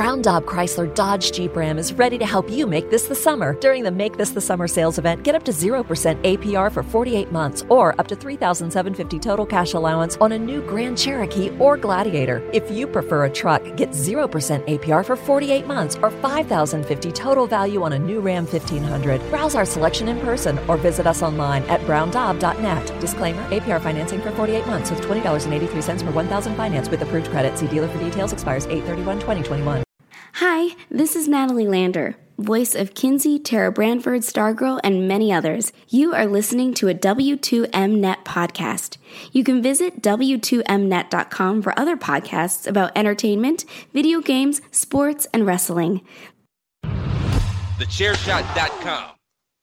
Brown Daub Chrysler Dodge Jeep Ram is ready to help you make this the summer. During the Make This the Summer sales event, get up to 0% APR for 48 months or up to 3750 total cash allowance on a new Grand Cherokee or Gladiator. If you prefer a truck, get 0% APR for 48 months or 5050 total value on a new Ram 1500. Browse our selection in person or visit us online at browndaub.net. Disclaimer, APR financing for 48 months with $20.83 per 1000 finance with approved credit. See dealer for details. Expires 831-2021. Hi, this is Natalie Lander, voice of Kinsey, Tara Branford, Stargirl, and many others. You are listening to a W2Mnet podcast. You can visit W2Mnet.com for other podcasts about entertainment, video games, sports, and wrestling. TheChairShot.com.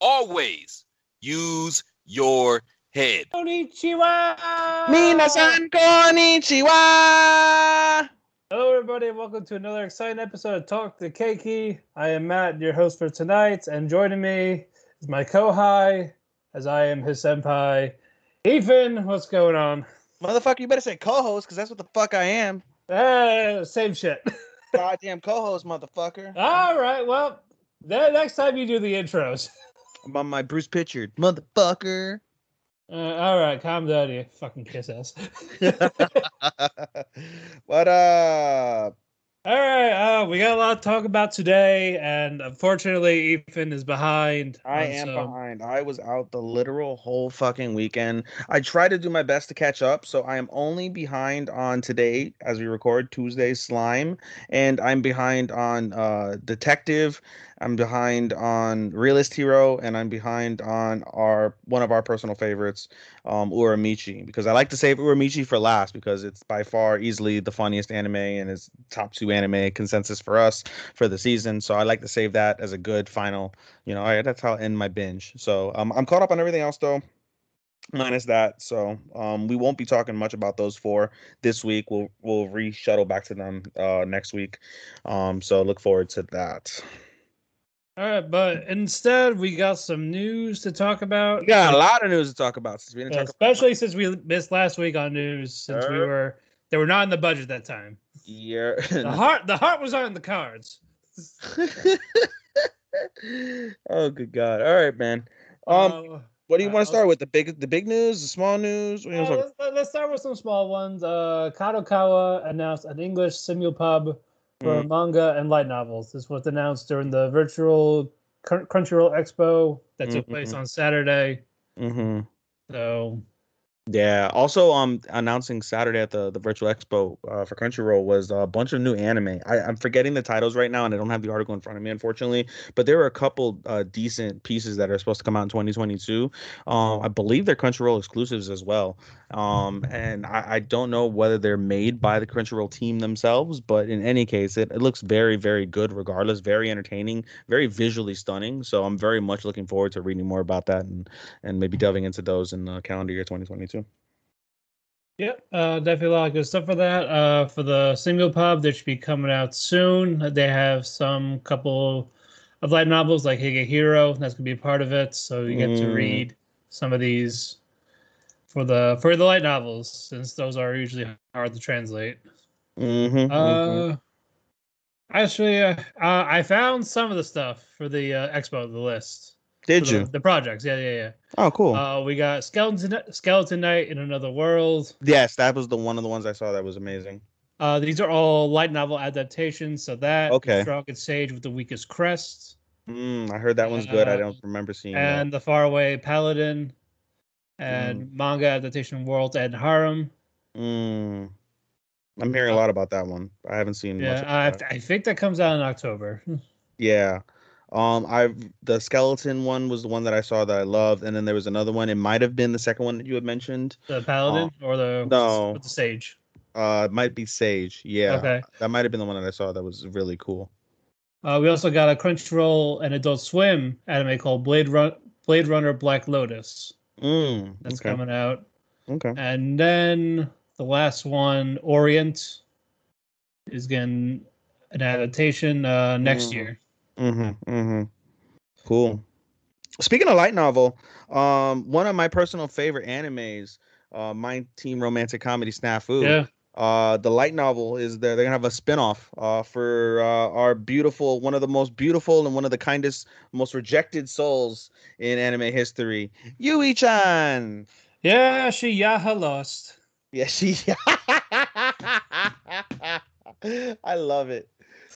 Always use your head. Konnichiwa! Minasan konnichiwa! Hello, everybody, and welcome to another exciting episode of Talk to Keiki. I am Matt, your host for tonight, and joining me is my kohai, as I am his senpai, Ethan. What's going on? Motherfucker, you better say co-host, because that's what the fuck I am. Uh, same shit. Goddamn co-host, motherfucker. All right, well, then next time you do the intros. I'm on my Bruce Prichard, motherfucker. Uh, all right, calm down, you fucking kiss ass. what up? All right, uh, we got a lot to talk about today, and unfortunately, Ethan is behind. I am so- behind. I was out the literal whole fucking weekend. I try to do my best to catch up, so I am only behind on today as we record Tuesday slime, and I'm behind on uh detective. I'm behind on realist hero, and I'm behind on our one of our personal favorites, um, Uramichi, because I like to save Uramichi for last because it's by far easily the funniest anime and it's top two anime consensus for us for the season. So I like to save that as a good final. You know, all right, that's how I end my binge. So um, I'm caught up on everything else though, minus that. So um, we won't be talking much about those four this week. We'll we'll re-shuttle back to them uh, next week. Um, so look forward to that. All right, but instead, we got some news to talk about. We got a lot of news to talk about since we didn't Yeah, talk about especially since we missed last week on news, since we were they were not in the budget that time. Yeah, The heart, the heart was on the cards. oh good god! All right, man. Um, Uh, what do you uh, want to start with? The big, the big news, the small news? What do you uh, let's, let- let's start with some small ones. Uh, Kadokawa announced an English simulpub for Mm. manga and light novels. This was announced during the virtual Crun- Crunchyroll Expo that took place Mhm. on Saturday. Mhm. So Yeah. Also, um, announcing Saturday at the the virtual expo uh, for Crunchyroll was a bunch of new anime. I, I'm forgetting the titles right now, and I don't have the article in front of me, unfortunately. But there were a couple uh, decent pieces that are supposed to come out in 2022. Um, I believe they're Crunchyroll exclusives as well. Um, and I, I don't know whether they're made by the Crunchyroll team themselves, but in any case, it, it looks very, very good. Regardless, very entertaining, very visually stunning. So I'm very much looking forward to reading more about that and and maybe delving into those in the calendar year 2022. Yep, uh, definitely a lot of good stuff for that. Uh, for the simulpub, they should be coming out soon. They have some couple of light novels like Higehiro, That's gonna be a part of it, so you get to Mm. read some of these for the for the light novels, since those are usually hard to translate. Mm-hmm, Uh, actually, uh, uh, I found some of the stuff for the uh, expo, the list. Did the, you? The projects, yeah, yeah, yeah. Oh, cool. Uh, we got Skeleton Skeleton Knight in Another World. yes, that was the one of the ones I saw that was amazing. Uh, these are all light novel adaptations. So that Okay. Strongest Sage with the Weakest Crest, Mm, I heard that one's good. I don't remember seeing it. and the Faraway Paladin, and Mm. manga adaptation World's End Harem. Mm. I'm hearing a lot about that one. I haven't seen much. Yeah, of I. I think that comes out in October. Yeah. Um, I the skeleton one was the one that I saw that I loved, and then there was another one. It might have been the second one that you had mentioned. The Paladin or the no. with the Sage. Uh, it might be Sage. Yeah, Okay. that might have been the one that I saw that was really cool. Uh, we also got a Crunchyroll and Adult Swim anime called Blade Run Blade Runner Black Lotus. Mm, That's okay. coming out. Okay. And then the last one, Orient, is getting an adaptation uh, next Mm. year. Mm-hmm. Mm-hmm. Cool. Speaking of light novel, um, one of my personal favorite animes, uh, my teen romantic comedy Snafu. Yeah. Uh, the light novel is there. They're gonna have a spin-off uh, for uh, our beautiful, one of the most beautiful and one of the kindest, most rejected souls in anime history, Yui-chan. Yeah, she Yaha lost. Yeah, she. I love it.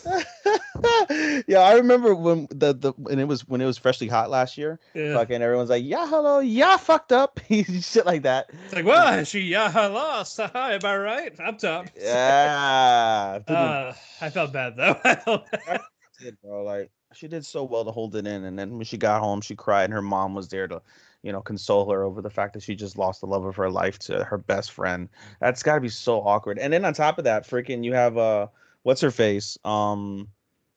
yeah, I remember when the the when it was when it was freshly hot last year. Yeah. Fucking everyone's like, "Yeah, hello, yeah, fucked up," shit like that. It's like, well, she Yaha lost. Am I right? I'm top. Yeah, Uh, I felt bad though. I felt bad. did, bro. Like she did so well to hold it in, and then when she got home, she cried, and her mom was there to, you know, console her over the fact that she just lost the love of her life to her best friend. That's got to be so awkward. And then on top of that, freaking, you have uh, what's her face, um,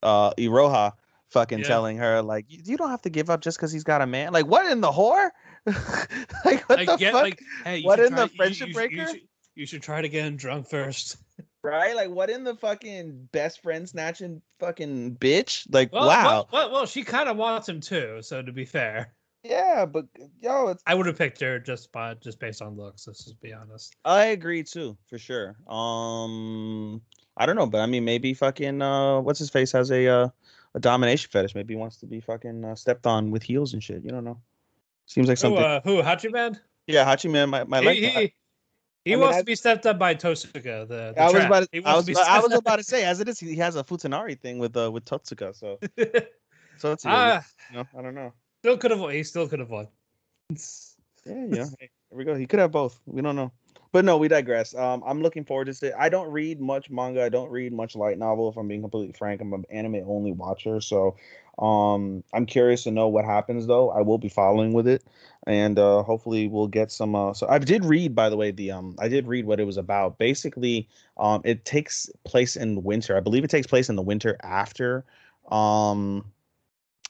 uh, Iroha, fucking Yeah. telling her like, you, you don't have to give up just because he's got a man. Like, what in the whore? like, what I the get fuck? like, hey, What in the try- you- friendship you, should- breaker? You should, you should try to get him drunk first. right? Like, what in the fucking best friend snatching fucking bitch? Like, Well, wow. well, well, well, she kind of wants him too. So to be fair, Yeah, but yo, it's I would have picked her just by just based on looks. Let's just be honest. I agree too, for sure. Um, I don't know, but I mean, maybe fucking uh, what's his face has a uh, a domination fetish. Maybe he wants to be fucking uh, stepped on with heels and shit. You don't know. Seems like Who, something. uh, who Hachiman? yeah, Hachiman might might He, like he, he I mean, wants I- to be stepped up by Totsuka. The, the I was about to, I was to I was about to say as it is he has a futanari thing with uh with Totsuka so so it's ah, you know, I don't know still could have. won. He still could have won. yeah yeah. Here we go he could have both we don't know but no we digress. Um I'm looking forward to it I don't read much manga I don't read much light novel if I'm being completely frank I'm an anime only watcher so um I'm curious to know what happens though. I will be following with it and uh hopefully we'll get some uh so I did read by the way the um I did read what it was about. Basically um it takes place in winter I believe it takes place in the winter after um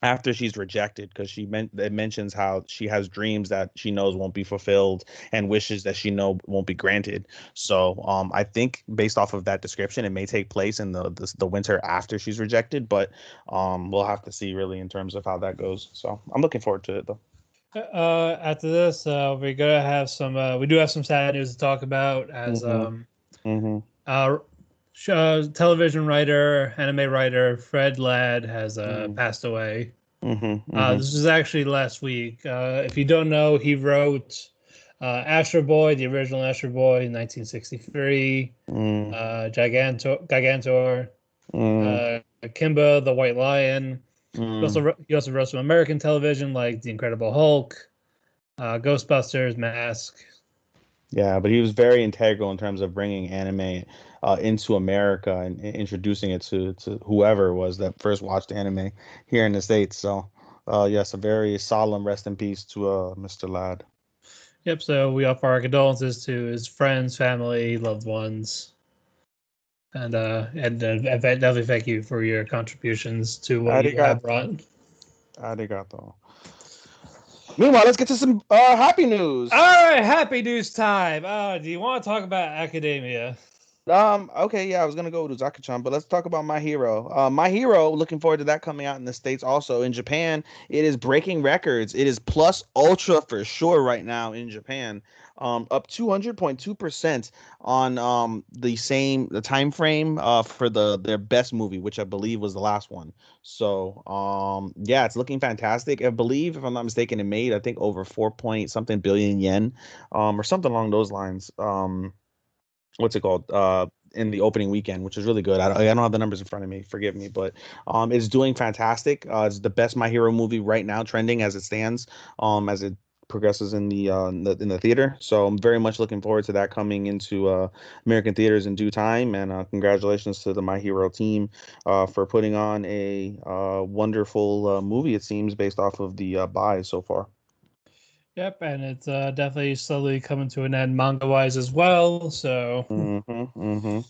after she's rejected because she meant it mentions how she has dreams that she knows won't be fulfilled and wishes that she know won't be granted so um i think based off of that description it may take place in the the, the winter after she's rejected but um we'll have to see really in terms of how that goes so i'm looking forward to it though Uh, after this, uh, we're gonna have some. Uh, we do have some sad news to talk about as Mhm. um, mm-hmm. Uh, uh, television writer, anime writer Fred Ladd has uh, Mm. passed away. Mm-hmm. Uh, this was actually last week. Uh, if you don't know, he wrote uh, Astro Boy, the original Astro Boy in 1963, mm uh, Gigantor, Gigantor, mm uh, Kimba, the White Lion. He mm also wrote, he also wrote some American television like The Incredible Hulk, uh, Ghostbusters, Mask. Yeah, but he was very integral in terms of bringing anime uh, into America and, and introducing it to to whoever was that first watched anime here in the states. So, uh, yes, a very solemn rest in peace to uh, Mr. Ladd. Yep. So we offer our condolences to his friends, family, loved ones, and uh, and uh, definitely thank you for your contributions to what you have brought. Arigato. Meanwhile, let's get to some uh, happy news. All right, happy news time. Uh, do you want to talk about academia? Um. Okay. Yeah, I was gonna go with Uzaki-chan, but let's talk about My Hero. Uh, My Hero. Looking forward to that coming out in the states. Also in Japan, it is breaking records. It is plus ultra for sure right now in Japan. Um, up 200.2 percent on um the same the time frame uh for the their best movie, which I believe was the last one. So um yeah, it's looking fantastic. I believe, if I'm not mistaken, it made I think over four point something billion yen, um or something along those lines. Um what's it called uh in the opening weekend which is really good. I don't, I don't have the numbers in front of me forgive me but um it's doing fantastic. Uh it's the best my hero movie right now trending as it stands um as it progresses in the uh in the, in the theater. So i'm very much looking forward to that coming into uh american theaters in due time and uh congratulations to the my hero team uh for putting on a uh wonderful uh, movie it seems based off of the buys so far Yep, and it's uh, definitely slowly coming to an end manga wise as well. So, mm-hmm, mm-hmm. all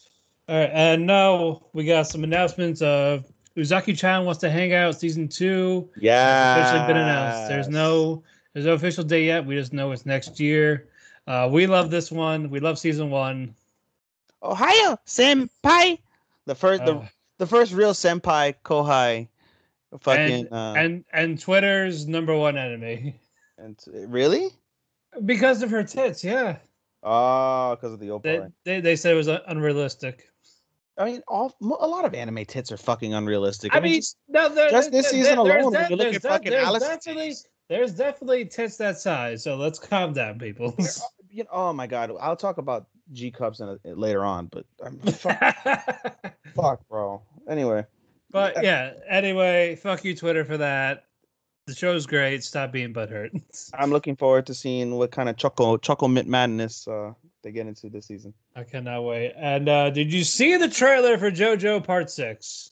right, and now we got some announcements of Uzaki-chan wants to hang out season two. Yeah, officially been announced. There's no there's no official date yet. We just know it's next year. Uh, we love this one. We love season one. Ohio senpai, the first Uh, the the first real senpai kohai, fucking and, uh, and and Twitter's number one enemy and really because of her tits. Yeah, oh because of the they, they they said it was uh, unrealistic. I mean, all a lot of anime tits are fucking unrealistic. I mean, just- no, there, just this there- season there's alone, you look at fucking there's Alice definitely tits. there's definitely tits that size. So let's calm down, people. you know, oh my god, I'll talk about G cups in a, later on, but I'm fuck, fuck, bro. Anyway, but yeah, anyway, fuck you, Twitter, for that. The show's great. Stop being butthurt. I'm looking forward to seeing what kind of choco choco mint madness uh, they get into this season. I cannot wait. And uh, did you see the trailer for JoJo Part Six?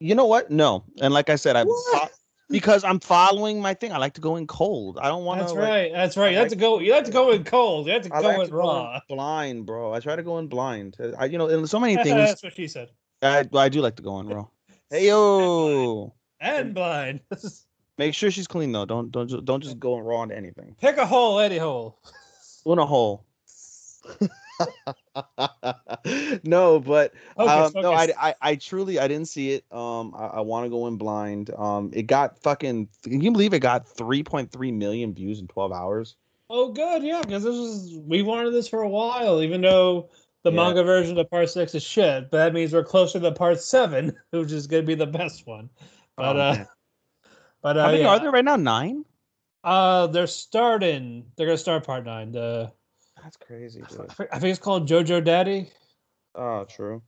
You know what? No, and like I said, I fo- because I'm following my thing. I like to go in cold. I don't want to. That's right. That's right. You have to go. You have to go in cold. You have to I go like in to go in raw. blind, bro. I try to go in blind. Uh, I, you know, in so many things. That's what she said. I, I do like to go in raw. Hey yo, And blind. make sure she's clean though. Don't don't just, don't just go in raw into anything. Pick a hole, any hole. In a hole. no, but Focus, um, no, I. I I truly I didn't see it. Um, I, I want to go in blind. Um, it got fucking. Can you believe it got 3.3 million views in 12 hours? Oh, good. Yeah, because this was we wanted this for a while, even though the Yeah. manga version of Part Six is shit. But that means we're closer to Part Seven, which is going to be the best one. But Oh, uh, man. but uh, How many yeah. are there right now? Nine. Uh, they're starting. They're gonna start Part Nine. The That's crazy, dude. I think it's called JoJo Daddy. Oh, true.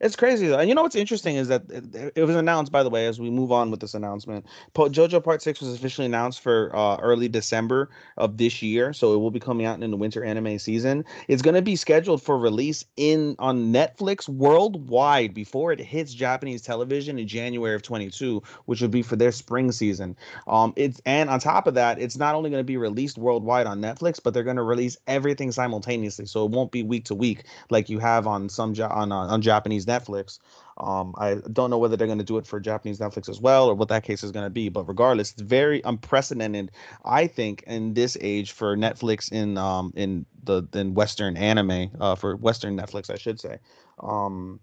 It's crazy though. And you know what's interesting is that it, it was announced, by the way, as we move on with this announcement. Po- JoJo Part Six was officially announced for uh, early December of this year, so it will be coming out in the winter anime season. It's going to be scheduled for release in on Netflix worldwide before it hits Japanese television in January of 22, which would be for their spring season. Um, it's and on top of that, it's not only going to be released worldwide on Netflix, but they're going to release everything simultaneously, so it won't be week to week like you have on some on uh, on Japanese Netflix. Um, I don't know whether they're going to do it for Japanese Netflix as well or what that case is going to be. But regardless, it's very unprecedented, I think, in this age for Netflix in um in the in Western anime uh for Western Netflix, I should say. Um,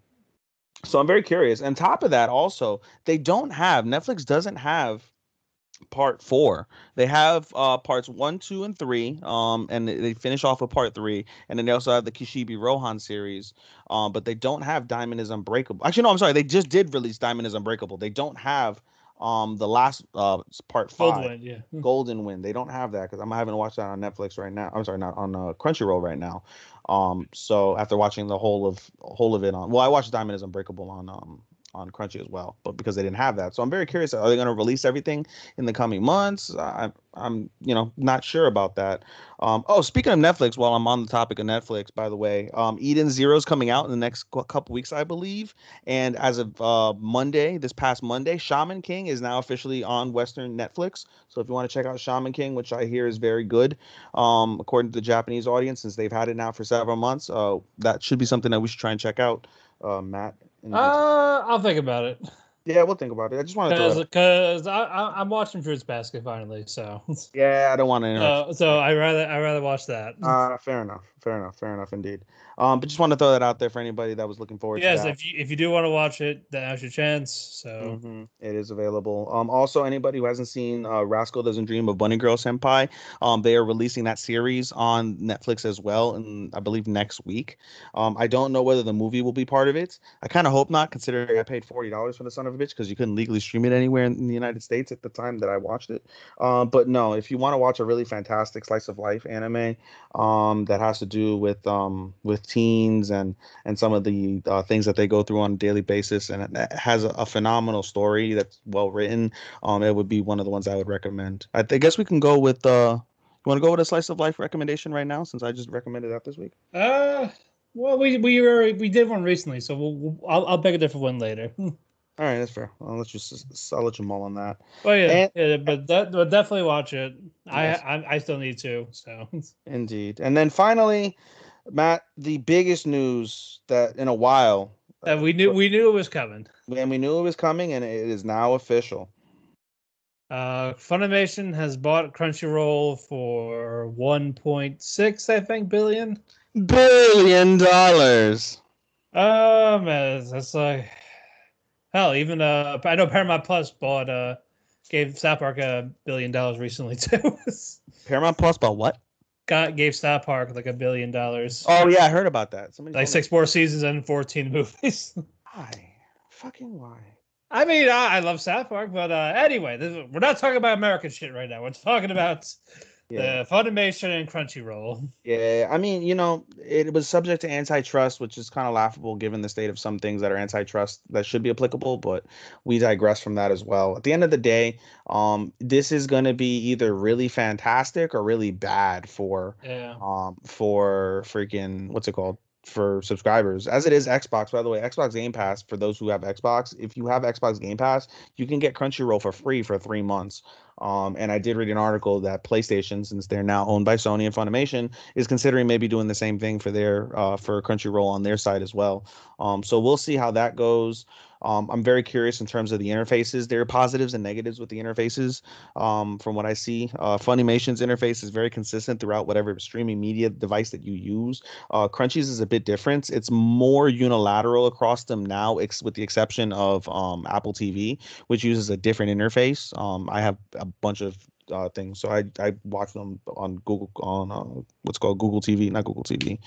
so I'm very curious. On top of that, also they don't have Netflix doesn't have part four. They have uh parts one, two, and three. Um, and they- finish off with part three, and then they also have the Kishibe Rohan series. Um, but they don't have Diamond is Unbreakable. Actually, no, I'm sorry. They just did release Diamond is Unbreakable. They don't have um the last uh part five. Goldwind, yeah. Golden Wind. They don't have that because I'm having watched that on Netflix right now. I'm sorry, not on uh, Crunchyroll right now. Um, so after watching the whole of whole of it on, well, I watched Diamond is Unbreakable on um on Crunchy as well, but because they didn't have that, so I'm very curious. Are they going to release everything in the coming months? I, I'm you know not sure about that. Um, oh, speaking of Netflix, while I'm on the topic of Netflix, by the way, um, Eden Zero is coming out in the next couple weeks, I believe. And as of uh, Monday, this past Monday, Shaman King is now officially on Western Netflix. So if you want to check out Shaman King, which I hear is very good, um, according to the Japanese audience, since they've had it now for several months, uh, that should be something that we should try and check out, uh, Matt. Uh, I'll think about it yeah, we'll think about it. I just want to because I, I I'm watching Fruits Basket finally, so Yeah, I don't want to uh, so I rather I rather watch that. Uh, fair enough. Fair enough. Fair enough indeed. Um, but just want to throw that out there for anybody that was looking forward yes, to that. if you if you do want to watch it, then now's your chance. So Mhm, It is available. Um, also, anybody who hasn't seen uh, Rascal Doesn't Dream of Bunny Girl Senpai, um, they are releasing that series on Netflix as well, and I believe next week. Um, I don't know whether the movie will be part of it. I kind of hope not, considering I paid forty dollars for the Son of a Bitch because you couldn't legally stream it anywhere in, in the United States at the time that I watched it. Um, but no, if you want to watch a really fantastic slice of life anime, um, that has to do with um with teens and and some of the uh, things that they go through on a daily basis, and it has a, a phenomenal story that's well written. Um, it would be one of the ones I would recommend. I, th- guess we can go with uh, you want to go with a slice of life recommendation right now, since I just recommended that this week. uh, well we we were we did one recently, so we'll, we'll I'll I'll pick a different one later. All right, that's fair. I'll let you I'll let you mull on that. Well, yeah, And- yeah, but that, but definitely watch it. Yes. I, I I still need to. So Indeed. And then finally, Matt, the biggest news that in a while, Uh, we knew we knew it was coming. and we knew it was coming, and it is now official. Uh, Funimation has bought Crunchyroll for 1.6, I think, billion. Billion dollars. Oh man, that's like hell. Even uh, I know Paramount Plus bought uh, gave South Park a billion dollars recently too. Paramount Plus bought what? Got gave South Park like a billion dollars. Oh yeah, I heard about that. Somebody like told me. six more seasons and 14 movies. Why? Fucking why? I mean, I, I love South Park, but uh, anyway, this, we're not talking about American shit right now. We're talking about Yeah. the Funimation and Crunchyroll. Yeah, I mean, you know, it was subject to antitrust, which is kind of laughable given the state of some things that are antitrust that should be applicable, but we digress from that as well. At the end of the day, um, this is going to be either really fantastic or really bad for Yeah. um for freaking what's it called for subscribers as it is xbox by the way xbox game pass for those who have xbox if you have xbox game pass you can get crunchyroll for free for three months. Um and i did read an article that playstation since they're now owned by sony and funimation is considering maybe doing the same thing for their uh for crunchyroll on their side as well. Um so we'll see how that goes um, I'm very curious in terms of the interfaces. There are positives and negatives with the interfaces. Um, from what I see, uh, Funimation's interface is very consistent throughout whatever streaming media device that you use. Uh, Crunchy's is a bit different. It's more unilateral across them now, ex- with the exception of um, Apple TV, which uses a different interface. Um, I have a bunch of uh, things, so I I watch them on Google on uh, what's called Google TV, not Google TV,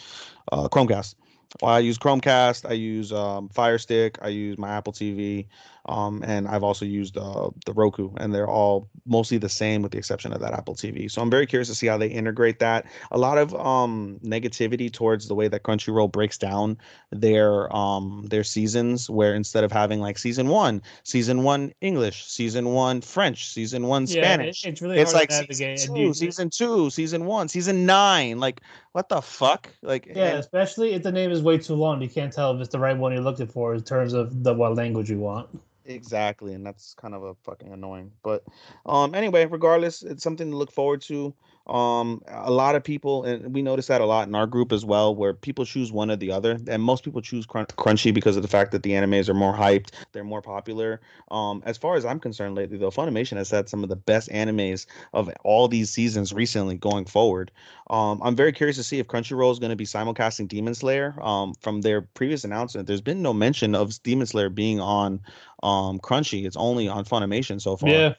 uh, Chromecast. Well, I use Chromecast. I use um, Fire Stick. I use my Apple TV. Um, and I've also used uh, the Roku, and they're all mostly the same with the exception of that Apple TV. So I'm very curious to see how they integrate that. A lot of um, negativity towards the way that Crunchyroll breaks down their um, their seasons, where instead of having like season one, season one English, season one French, season one Yeah, Spanish, it- it's really it's hard like to navigate. season two, you- season two, season one, season nine. Like what the fuck? Like Yeah, and- especially if the name is way too long, you can't tell if it's the right one you're looking for in terms of the what language you want. Exactly, and that's kind of a fucking annoying. But um anyway, regardless, it's something to look forward to. Um a lot of people and we notice that a lot in our group as well where people choose one or the other and most people choose crun- Crunchy because of the fact that the animes are more hyped, they're more popular. Um as far as I'm concerned lately though, Funimation has had some of the best animes of all these seasons recently going forward. Um I'm very curious to see if Crunchyroll is going to be simulcasting Demon Slayer. Um from their previous announcement, there's been no mention of Demon Slayer being on um Crunchy. It's only on Funimation so far. Yeah,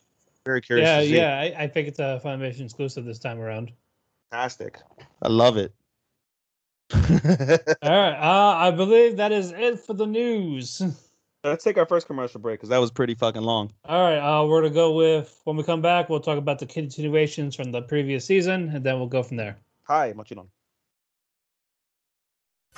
Very curious. yeah, to see. yeah. I, I think it's a Funimation exclusive this time around. Fantastic. I love it. All right, uh, I believe that is it for the news. Let's take our first commercial break because that was pretty fucking long. All right, uh, we're gonna go with when we come back. We'll talk about the continuations from the previous season, and then we'll go from there. Hi, Mochinon.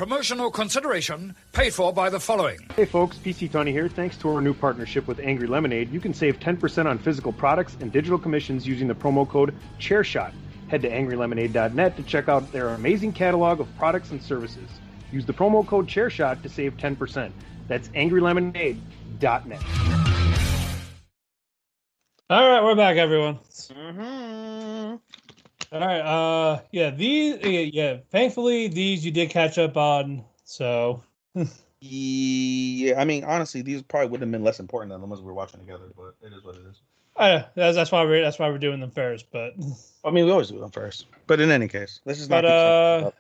Promotional consideration paid for by the following. Hey folks, PC Tony here. Thanks to our new partnership with Angry Lemonade, you can save 10% on physical products and digital commissions using the promo code ChairShot. Head to angrylemonade.net to check out their amazing catalog of products and services. Use the promo code ChairShot to save 10%. That's angrylemonade.net. All right, we're back, everyone. Mm-hmm. All right, uh, yeah, these, yeah, yeah, thankfully these you did catch up on. So, Yeah, I mean, honestly, these probably would have been less important than the ones we were watching together, but it is what it is. uh, that's that's why we're that's why we're doing them first. But, I mean, we always do them first. But in any case, this is not but uh,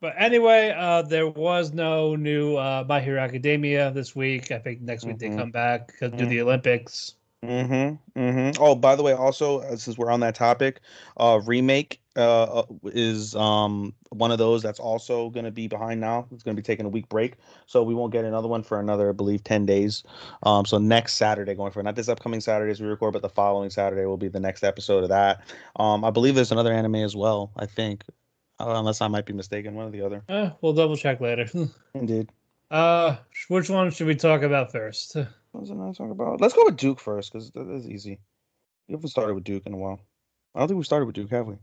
but anyway, uh, there was no new uh My Hero Academia this week. I think next week Mhm. they come back because do the Olympics. Mm-hmm. Mm-hmm. Oh, by the way, also uh, since we're on that topic, uh, remake uh uh, is um one of those that's also going to be behind now. It's going to be taking a week break, so we won't get another one for another, I believe, ten days. Um, so next Saturday, going for not this upcoming Saturday as we record, but the following Saturday will be the next episode of that. Um, I believe there's another anime as well. I think, uh, unless I might be mistaken, one or the other. Uh, we'll double check later. Indeed. uh, which one should we talk about first? What was I going to talk about? Let's go with Duke first because that is easy. We haven't started with Duke in a while. I don't think we started with Duke, have we?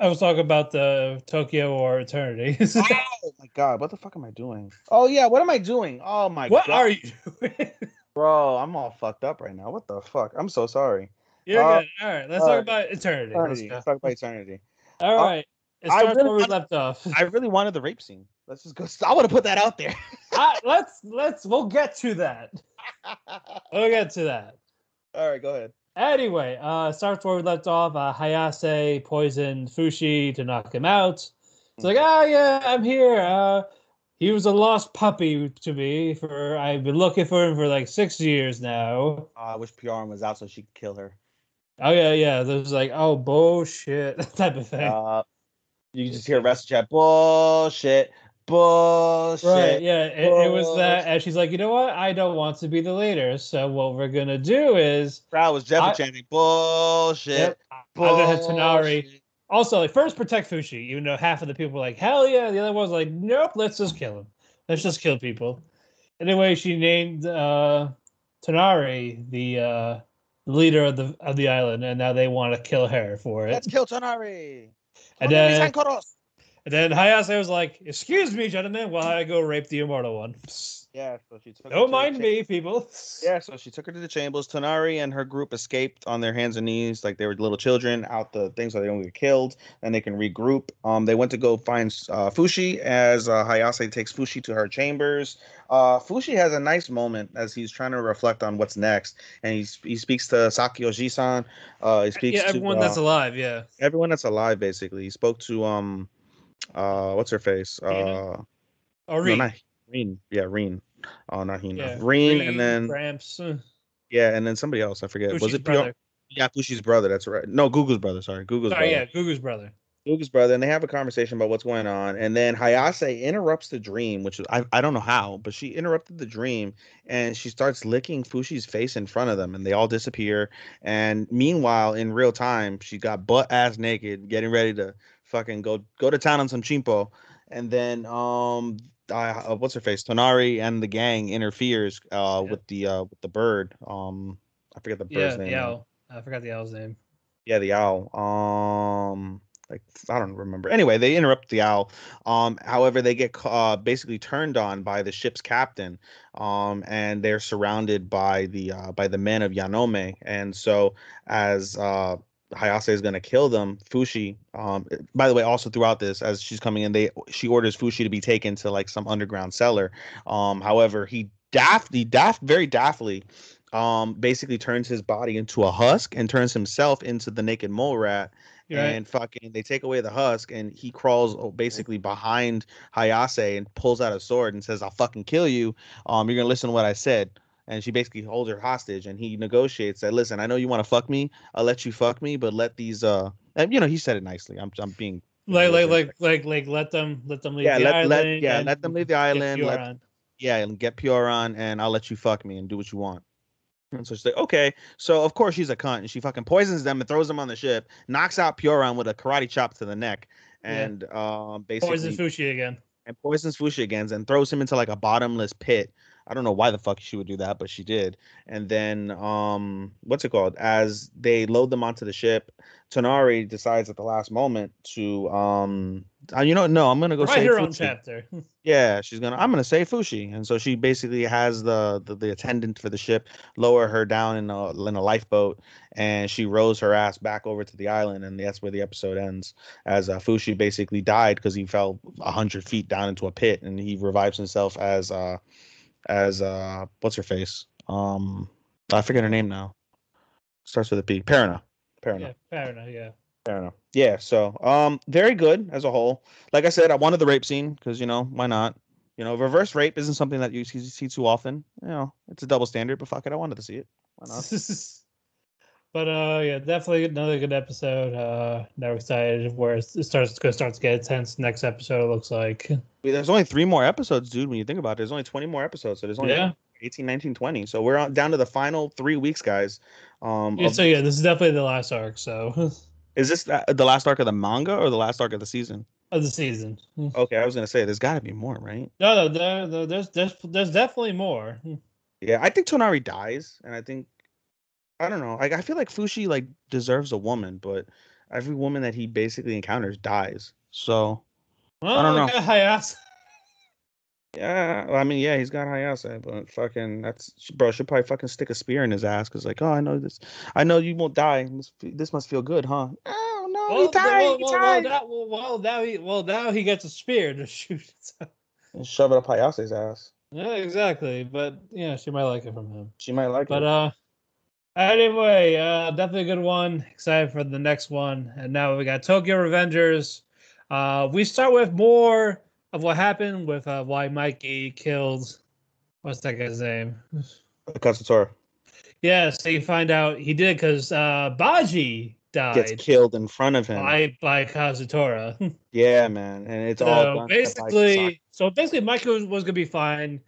I was talking about the Tokyo or Eternity. Oh my god, what the fuck am I doing? Oh yeah, what am I doing? Oh my what god. What are you doing? Bro, I'm all fucked up right now. What the fuck? I'm so sorry. You're Uh, good. All right, let's all talk right. about Eternity. Let's Eternity. Let's talk about eternity. All right. Uh. It I starts really where we left off. I really wanted the rape scene. Let's just go. I want to put that out there. Let's let's we'll get to that. We'll get to that. all right, go ahead. Anyway, uh starts where we left off. Uh, Hayase poisoned Fushi to knock him out. It's like, oh yeah, I'm here. Uh he was a lost puppy to me for I've been looking for him for like six years now. Uh, I wish PR was out so she could kill her. Oh yeah, yeah. There's like, oh bullshit that type of thing. Uh, you can just hear rest chat. Bullshit. Bullshit. Right, yeah, it, it was that, and she's like, you know what? I don't want to be the leader, so what we're gonna do is, Crowd was Jeff I- chanting bullshit. yep, I'm gonna have Tonari. Also, like, first protect Fushi, even though half of the people were like, hell yeah, the other one's like, nope, let's just kill him, let's just kill people. Anyway, she named uh, Tonari the uh, leader of the of the island, and now they want to kill her for it. Let's kill Tonari. And then-. And then Hayase was like, "Excuse me, gentlemen, while I go rape the immortal one." Yeah, so she took Don't mind me, people. Yeah, so she took her to the chambers. Tonari and her group escaped on their hands and knees, like they were little children, out the thing so they don't get killed, and they can regroup. Um, they went to go find uh, Fushi as uh, Hayase takes Fushi to her chambers. Uh, Fushi has a nice moment as he's trying to reflect on what's next, and he he speaks to Saki Oji-san. Uh, he speaks Yeah, everyone to uh, that's alive. Yeah. everyone that's alive. Basically, he spoke to um, uh, what's her face? Uh, Oh, no, not Reen. Yeah, Reen. Oh, not Hina. Yeah, Reen, Reed, and then Gramps. yeah, and then somebody else. I forget. was it brother. PR? Yeah, Fushi's brother. That's right. No, Gugu's brother. Sorry, Gugu's Sorry, brother. yeah, Gugu's brother. Luke's brother, and they have a conversation about what's going on. And then Hayase interrupts the dream, which I, I don't know how, but she interrupted the dream and she starts licking Fushi's face in front of them, and they all disappear. And meanwhile, in real time, she got butt ass naked, getting ready to fucking go go to town on some chimpo. And then um uh, what's her face? Tonari and the gang interferes uh Yeah. with the uh with the bird. Um I forget the Yeah, bird's name. the owl. I forgot the owl's name. Yeah, the owl. Um, like I don't remember. Anyway, they interrupt the owl. Um, however, they get uh, basically turned on by the ship's captain. Um, and they're surrounded by the uh, by the men of Yanome. And so, as uh, Hayase is going to kill them, Fushi. Um, by the way, also throughout this, as she's coming in, they she orders Fushi to be taken to like some underground cellar. Um, however, he daft, he daft, very daftly um basically turns his body into a husk and turns himself into the naked mole rat right. and fucking they take away the husk and he crawls oh, basically behind Hayase and pulls out a sword and says I'll fucking kill you um you're going to listen to what I said and she basically holds her hostage and he negotiates that listen I know you want to fuck me I'll let you fuck me but let these uh and you know he said it nicely I'm I'm being Like, like, like, like, like, let them, let them leave yeah the let, island. let yeah let them leave the island let, yeah, and get pure on, and I'll let you fuck me and do what you want. And so she's like, okay. So of course she's a cunt, and she fucking poisons them and throws them on the ship, knocks out Puron with a karate chop to the neck, Yeah. and um, basically poisons Fushi again. and poisons Fushi again and throws him into like a bottomless pit. I don't know why the fuck she would do that, but she did. And then um what's it called? As they load them onto the ship, Tonari decides at the last moment to um uh, you know no, I'm gonna go Write save her own chapter. Yeah, she's gonna. I'm gonna say Fushi, and so she basically has the, the the attendant for the ship lower her down in a in a lifeboat, and she rows her ass back over to the island, and that's where the episode ends. As uh, Fushi basically died because he fell a hundred feet down into a pit, and he revives himself as uh as uh what's her face? Um, I forget her name now. Starts with a P. Perina. Perina. Yeah, enough. Yeah. Enough. Yeah. So, um, very good as a whole. Like I said, I wanted the rape scene because you know why not? You know, reverse rape isn't something that you see, see too often. You know, it's a double standard, but fuck it, I wanted to see it. Why not? but uh, yeah, definitely another good episode. Uh, now we're excited where it starts to go start to get intense. Next episode it looks like. There's only three more episodes, dude. When you think about it, there's only 20 more episodes, so there's only Yeah. 18, 19, 20. So we're on, down to the final three weeks, guys. Um, Yeah, of- so yeah, this is definitely the last arc. So is this the last arc of the manga or the last arc of the season? of the season. Okay, I was gonna say there's got to be more, right? no, there, there, there's there's there's definitely more. Yeah, I think Tonari dies, and I think I don't know. Like I feel like Fushi like deserves a woman, but every woman that he basically encounters dies. So Well, I don't know. got Hayase. yeah, I mean, yeah, he's got Hayase, but fucking that's bro. Should probably fucking stick a spear in his ass because like, oh, I know this. I know you won't die. This, must feel good, huh? Oh no, Well, he died. well, he well, well, died. well, well, now he well now he gets a spear to shoot. And shove it up Hayase's ass. yeah, exactly. But yeah, she might like it from him. She might like But it. But uh anyway, uh definitely a good one. Excited for the next one. And now we got Tokyo Revengers. Uh we start with more of what happened with uh why Mikey killed what's that guy's name? Kazutora Yeah, so you find out he did because uh Baji died. gets killed in front of him. by by Kazutora. Yeah, man, and it's all so by basically so basically Mikey was, was gonna be fine.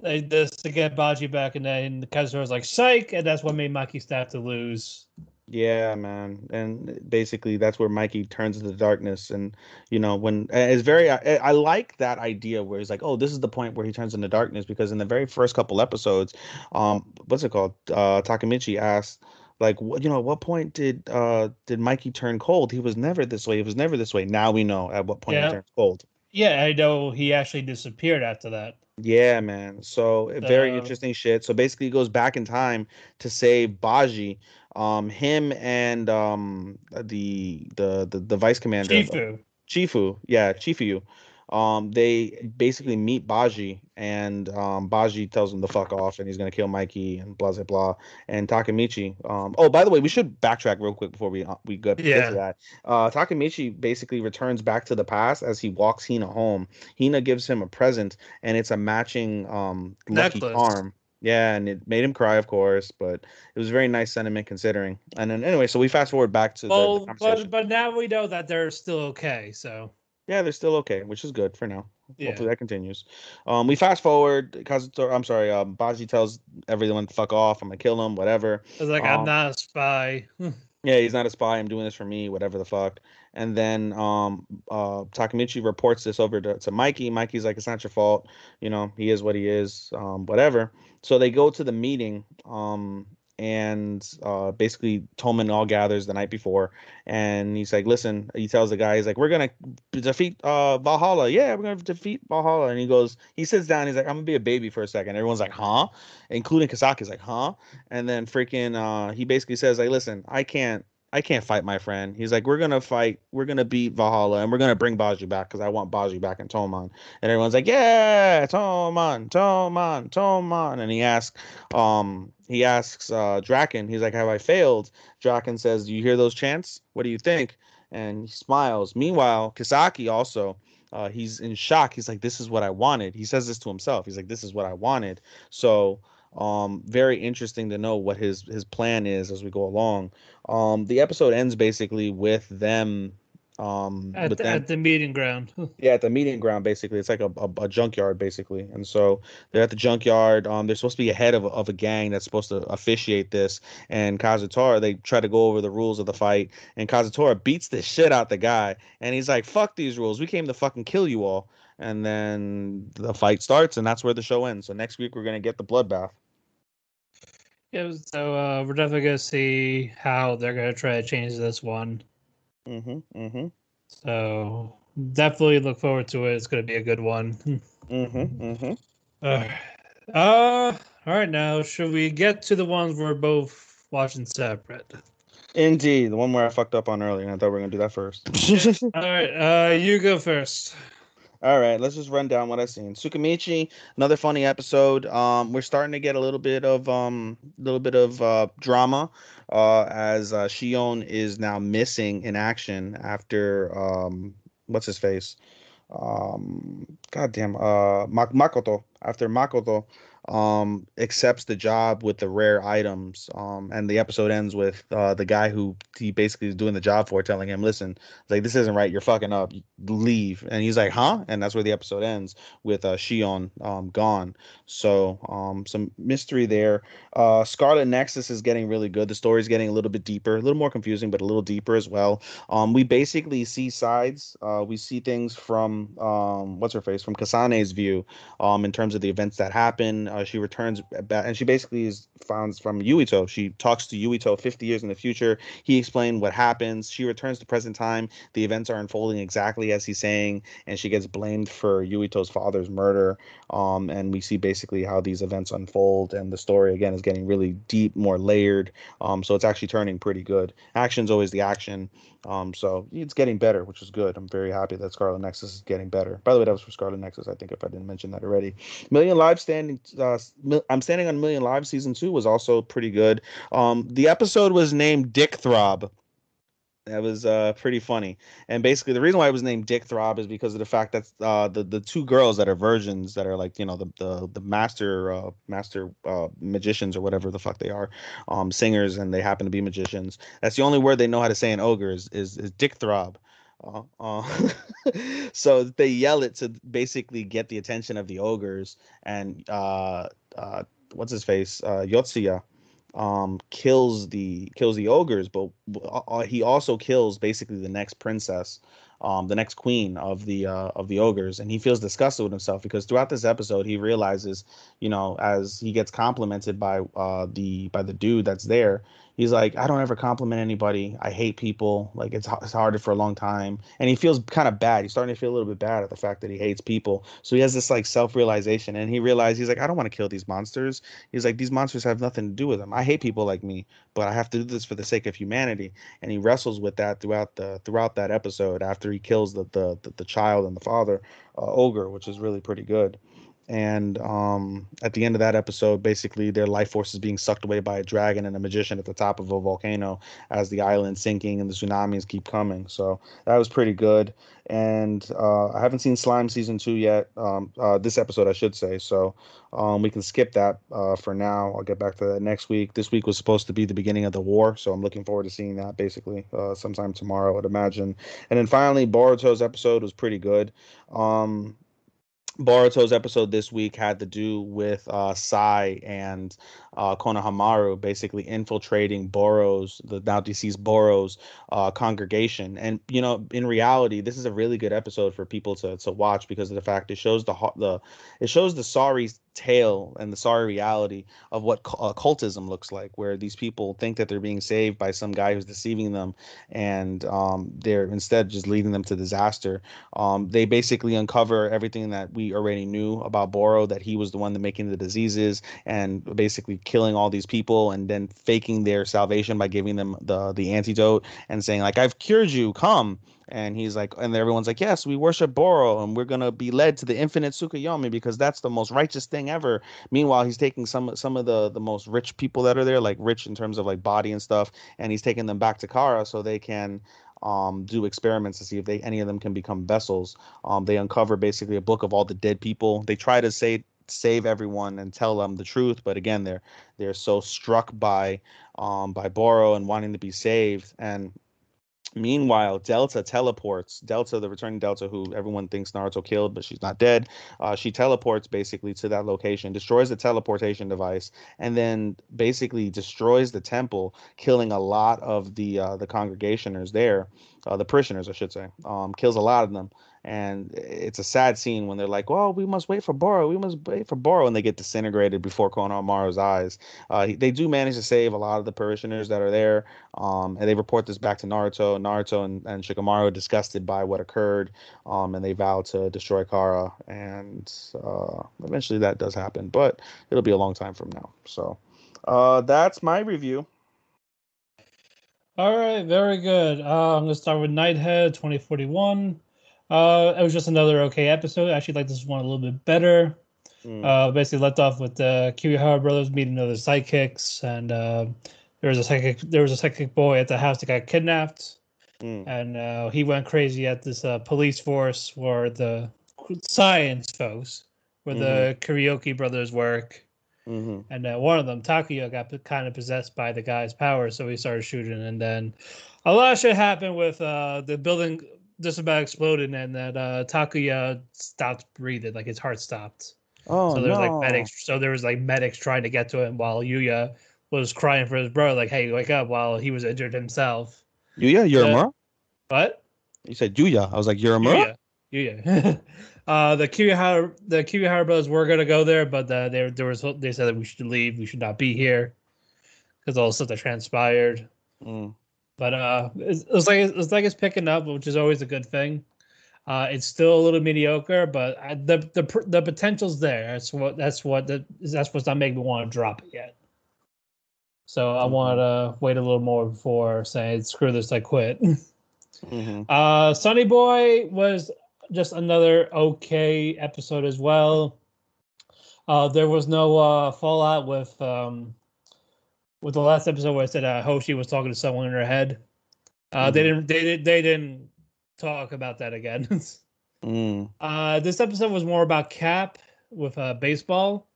Like this to get Baji back and then Kazutora was like psych, and that's what made Mikey start to lose. Yeah, man, and basically that's where Mikey turns into darkness, and you know when it's very. I, I like that idea where he's like, oh, this is the point where he turns into darkness because in the very first couple episodes, um, what's it called? Uh, Takemichi asked, like, what you know, at what point did uh did Mikey turn cold? He was never this way. He was never this way. Now we know at what point Yeah. he turns cold. Yeah, I know he actually disappeared after that. Yeah, man. So uh, very So- interesting shit. So basically, he goes back in time to save Baji. Um, him and um the the the, the vice commander Chifu. Chifu, yeah, Chifu. Um, they basically meet Baji, and um, Baji tells him to fuck off, and he's gonna kill Mikey, and blah blah blah. And Takemichi. Um, oh, by the way, we should backtrack real quick before we uh, we go get Yeah. to that. Uh, Takemichi basically returns back to the past as he walks Hina home. Hina gives him a present, and it's a matching um lucky Necklace. charm. Yeah, and it made him cry, of course, but it was very nice sentiment considering. And then anyway, so we fast forward back to well, the, the conversation. but but now we know that they're still okay. So Yeah, they're still okay, which is good for now. Yeah. Hopefully that continues. Um, we fast forward. Kazuto, I'm sorry. Um, Baji tells everyone fuck off. I'm gonna kill him. Whatever. I was like, Um, I'm not a spy. Yeah, he's not a spy. I'm doing this for me. Whatever the fuck. And then um, uh, Takemichi reports this over to, to Mikey. Mikey's like, it's not your fault. You know, he is what he is. Um, whatever. So they go to the meeting. Um, and uh, basically Toman all gathers the night before, and he's like, "Listen," he tells the guy, "He's like, we're gonna defeat uh, Valhalla. Yeah, we're gonna defeat Valhalla." And he goes, he sits down. He's like, "I'm gonna be a baby for a second. Everyone's like, "Huh?" Including Kisaki's like, "Huh?" And then freaking, uh, he basically says, "Like, listen, I can't." I can't fight my friend. He's like, we're gonna fight, we're gonna beat Valhalla, and we're gonna bring Baji back because I want Baji back in Toman. And everyone's like, yeah, Toman, Toman, Toman. And he asks, um, he asks uh, Draken, he's like, have I failed? Draken says, do you hear those chants? What do you think? And he smiles. Meanwhile, Kisaki also, uh, he's in shock. He's like, this is what I wanted. He says this to himself. He's like, this is what I wanted. So um very interesting to know what his his plan is as we go along. Um the episode ends basically with them um at, the, them, at the meeting ground. yeah at the meeting ground basically. It's like a, a, a junkyard basically. And so they're at the junkyard. Um they're supposed to be a head of, a- of a gang that's supposed to officiate this. And kazutora they try to go over the rules of the fight. And kazutora beats the shit out the guy. And he's like fuck these rules. We came to fucking kill you all and then the fight starts and that's where the show ends so next week we're gonna get the bloodbath yeah, so uh, we're definitely gonna see how they're gonna try to change this one. mm-hmm mm-hmm So definitely look forward to it. It's gonna be a good one. mm-hmm mm-hmm Uh, uh, all right. Now, should we get to the ones we're both watching separate? indeed the one where i fucked up on earlier and i thought we were gonna do that first All right. Uh, you go first. All right, let's just run down what I've seen. Tsukimichi, another funny episode. Um, we're starting to get a little bit of um, little bit of uh, drama, uh, as uh, Shion is now missing in action after um, what's his face, um, goddamn, uh, Mak- Makoto. After Makoto um accepts the job with the rare items um and the episode ends with uh the guy who he basically is doing the job for telling him listen like this isn't right you're fucking up leave. And he's like huh? And that's where the episode ends with uh shion um gone. So um some mystery there. Uh scarlet nexus is getting really good. The story's getting a little bit deeper a little more confusing but a little deeper as well. Um we basically see sides uh we see things from um what's her face from kasane's view um in terms of the events that happen uh, she returns back and she basically is found from yuito. She talks to yuito 50 years in the future. He explained what happens. She returns to present time. The events are unfolding exactly as he's saying and she gets blamed for yuito's father's murder. Um and we see basically how these events unfold and the story again is getting really deep more layered. Um so it's actually turning pretty good. Action's always the action um, so it's getting better, which is good. I'm very happy that Scarlet Nexus is getting better. By the way, that was for Scarlet Nexus. I think if I didn't mention that already, Million Live standing. Uh, I'm standing on Million Live season two was also pretty good. Um, the episode was named Dick Throb. That was uh, pretty funny. And basically, the reason why it was named Dick Throb is because of the fact that uh, the the two girls that are virgins, that are like you know the the the master uh, master uh, magicians or whatever the fuck they are, um, singers, and they happen to be magicians. That's the only word they know how to say in ogre is is, is Dick Throb. Uh, uh, so they yell it to basically get the attention of the ogres and uh, uh, what's his face uh, Yotsuya um kills the kills the ogres but uh, he also kills basically the next princess um the next queen of the uh of the ogres and he feels disgusted with himself because throughout this episode he realizes you know as he gets complimented by uh the by the dude that's there he's like i don't ever compliment anybody. I hate people. Like it's, it's hard for a long time. And he feels kind of bad. He's starting to feel a little bit bad at the fact that he hates people. So he has this like self-realization and he realizes he's like i don't want to kill these monsters. He's like these monsters have nothing to do with them i hate people like me but i have to do this for the sake of humanity. And he wrestles with that throughout the throughout that episode after he kills the the, the, the child and the father uh, ogre which is really pretty good and um, at the end of that episode, basically their life force is being sucked away by a dragon and a magician at the top of a volcano as the island sinking and the tsunamis keep coming. So that was pretty good. And uh, I haven't seen Slime season two yet. Um, uh, this episode, I should say. So um, we can skip that uh, for now. I'll get back to that next week. This week was supposed to be the beginning of the war, so I'm looking forward to seeing that basically uh, sometime tomorrow, I'd imagine. And then finally, Boruto's episode was pretty good. Um, Boruto's episode this week had to do with uh, Sai and uh, Konohamaru basically infiltrating Boro's, the now deceased Boro's uh, congregation. And you know, in reality, this is a really good episode for people to to watch because of the fact it shows the the it shows the sorry tale and the sorry reality of what occultism looks like, where these people think that they're being saved by some guy who's deceiving them, and um, they're instead just leading them to disaster. Um, they basically uncover everything that we already knew about Boro, that he was the one that making the diseases, and basically killing all these people and then faking their salvation by giving them the the antidote and saying like I've cured you, come. And he's like, and everyone's like, yes, we worship Boro, and we're gonna be led to the infinite Tsukuyomi because that's the most righteous thing ever. Meanwhile, he's taking some some of the the most rich people that are there, like rich in terms of like body and stuff, and he's taking them back to Kara so they can um, do experiments to see if they any of them can become vessels. Um, they uncover basically a book of all the dead people. They try to say save everyone and tell them the truth but again they're they're so struck by um by Boro and wanting to be saved and Meanwhile, Delta teleports. Delta, the returning Delta, who everyone thinks Naruto killed, but she's not dead. Uh, she teleports basically to that location, destroys the teleportation device, and then basically destroys the temple, killing a lot of the uh, the congregationers there, uh, the parishioners, I should say. Um, kills a lot of them and it's a sad scene when they're like, "Well, we must wait for Boro. We must wait for Boro," and they get disintegrated before Konohamaru's eyes. Uh, they do manage to save a lot of the parishioners that are there, um, and they report this back to Naruto. Naruto and, and Shikamaru are disgusted by what occurred, um, and they vow to destroy Kara. And uh, eventually, that does happen, but it'll be a long time from now. So uh, that's my review. All right, very good. I'm gonna start with Nighthead 2041. Uh, it was just another okay episode. I actually like this one a little bit better. Mm. Uh, basically left off with the Kirihara brothers meeting other sidekicks, and uh, there was a psychic. There was a psychic boy at the house that got kidnapped, mm. and uh, he went crazy at this uh, police force where the science folks, where mm-hmm. the Kuroki brothers work. Mm-hmm. And uh, one of them, Takuya, got kind of possessed by the guy's power, so he started shooting. And then a lot of shit happened with uh, the building just about exploded and that uh Takuya stopped breathing, like his heart stopped. Oh, so there was no. like medics. So there was like medics trying to get to him while Yuya was crying for his brother, like, "Hey, wake up!" While he was injured himself. Yuya, you're uh, What? You said Yuya. I was like, you're a Yuya. Yuya. uh, the Kirihara, the Kirihara brothers were gonna go there, but uh, they there was they said that we should leave. We should not be here because all the stuff that transpired. Mm. But uh, it's, it's like it's like it's picking up, which is always a good thing. Uh, it's still a little mediocre, but I, the the the potential's there. That's what that's what that that's what's not making me want to drop it yet. So I mm-hmm. want to wait a little more before saying screw this, I quit. mm-hmm. Uh, Sunny Boy was just another okay episode as well. Uh, there was no uh, fallout with um, with the last episode where I said uh, Hoshi was talking to someone in her head. Uh, mm. They didn't. They did. They didn't talk about that again. mm. uh, this episode was more about Cap with uh, baseball,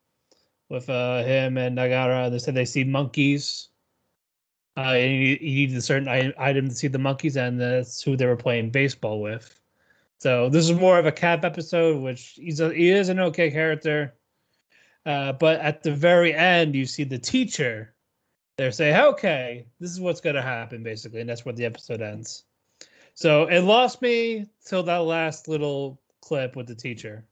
with uh, him and Nagara. They said they see monkeys. Uh, and he, he needed a certain item to see the monkeys, and that's who they were playing baseball with. So this is more of a Cap episode, which he's a, he is an okay character. Uh, but at the very end, you see the teacher they're saying, okay, this is what's going to happen, basically. And that's where the episode ends. So it lost me till that last little clip with the teacher.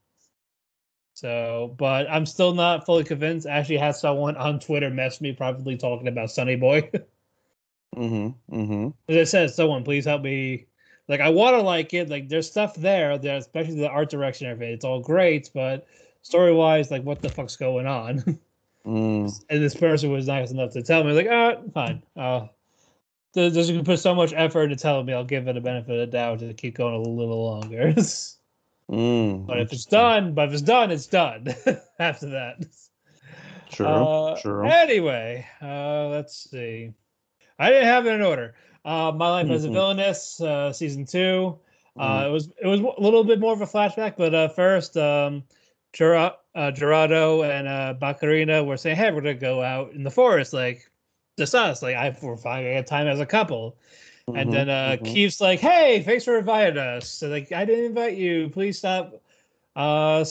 So, but I'm still not fully convinced. I actually had someone on Twitter mess me privately talking about Sunny Boy. mm-hmm. Mm-hmm. As I said, someone please help me. Like, I want to like it. Like, there's stuff there. There, especially the art direction. Everything. It's all great, but story wise, like, what the fuck's going on? Mm. And this person was nice enough to tell me, like, ah, oh, fine. Uh, just put so much effort into telling me, I'll give it a benefit of the doubt to keep going a little longer. Mm, But if it's done, but if it's done, it's done. After that. true, Uh, true. Anyway, uh, let's see. I didn't have it in order. Uh, My Life as a. Villainess, uh, season two. Uh, Mhm. it was it was a little bit more of a flashback, but uh, first, um, Gera- uh, Gerardo and uh, Bakarina were saying, "Hey, we're gonna go out in the forest, like just us, like I we're finding a time as a couple." And Mhm, then uh, mhm. Keith's like, "Hey, thanks for inviting us." So like, I didn't invite you. Please stop uh,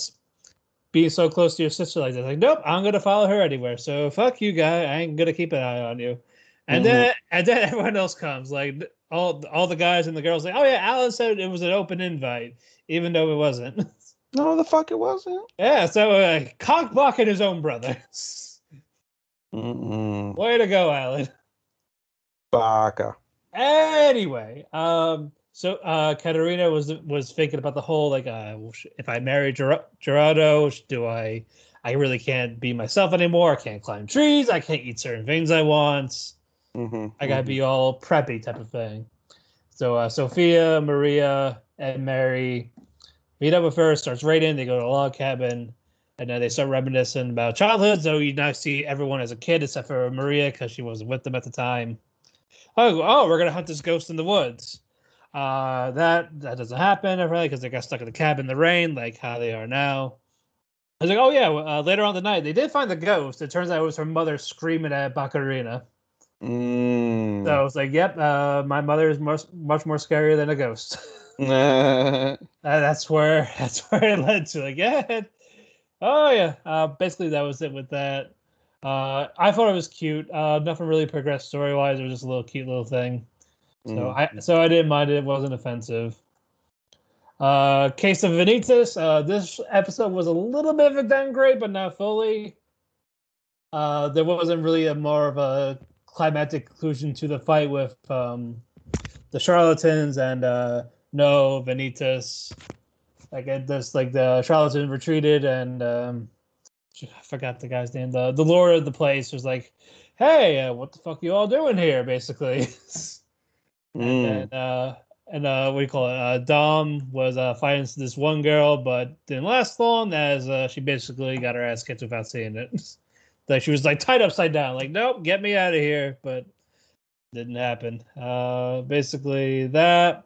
being so close to your sister like that. Like, nope, I'm gonna follow her anywhere. So fuck you, guy. I ain't gonna keep an eye on you. And Mhm. then and then everyone else comes, like all all the guys and the girls, like, oh yeah, Alan said it was an open invite, even though it wasn't. No, the fuck it wasn't. yeah, so uh, cock blocking his own brother. Mm-mm. Way to go, Alan. Baka. Anyway, um, so uh, Katerina was was thinking about the whole like, uh, if I marry Ger- Gerardo, do I? I really can't be myself anymore. I can't climb trees. I can't eat certain things I want. Mm-hmm. I gotta be all preppy type of thing. So uh, Sophia, Maria, and Mary meet up with her. Starts raiding. They go to a log cabin, and then they start reminiscing about childhood. So you now see everyone as a kid except for Maria because she wasn't with them at the time. Oh, oh, we're gonna hunt this ghost in the woods. Uh, that that doesn't happen, really, because they got stuck in the cabin in the rain, like how they are now. I was like, oh yeah. Uh, later on the night, they did find the ghost. It turns out it was her mother screaming at Bakarina. Mm. So I was like, "Yep, uh, my mother is much much more scarier than a ghost." uh, that's where that's where it led to. Like, yeah, oh yeah. Uh, basically, that was it with that. Uh, I thought it was cute. Uh, nothing really progressed story wise. It was just a little cute little thing. So Mm. I so I didn't mind it. It wasn't offensive. Uh, Case of Vanitas. Uh, this episode was a little bit of a downgrade, but not fully. Uh, there wasn't really a more of a climactic conclusion to the fight with um, the charlatans and uh, Noé Vanitas. Like it just like the charlatan retreated and um, I forgot the guy's name. The the lord of the place was like, "Hey, uh, what the fuck you all doing here?" Basically. Mm. and uh and uh what do you call it uh dom was uh fighting this one girl but didn't last long as uh she basically got her ass kicked without seeing it like she was like tied upside down like nope get me out of here but didn't happen uh basically that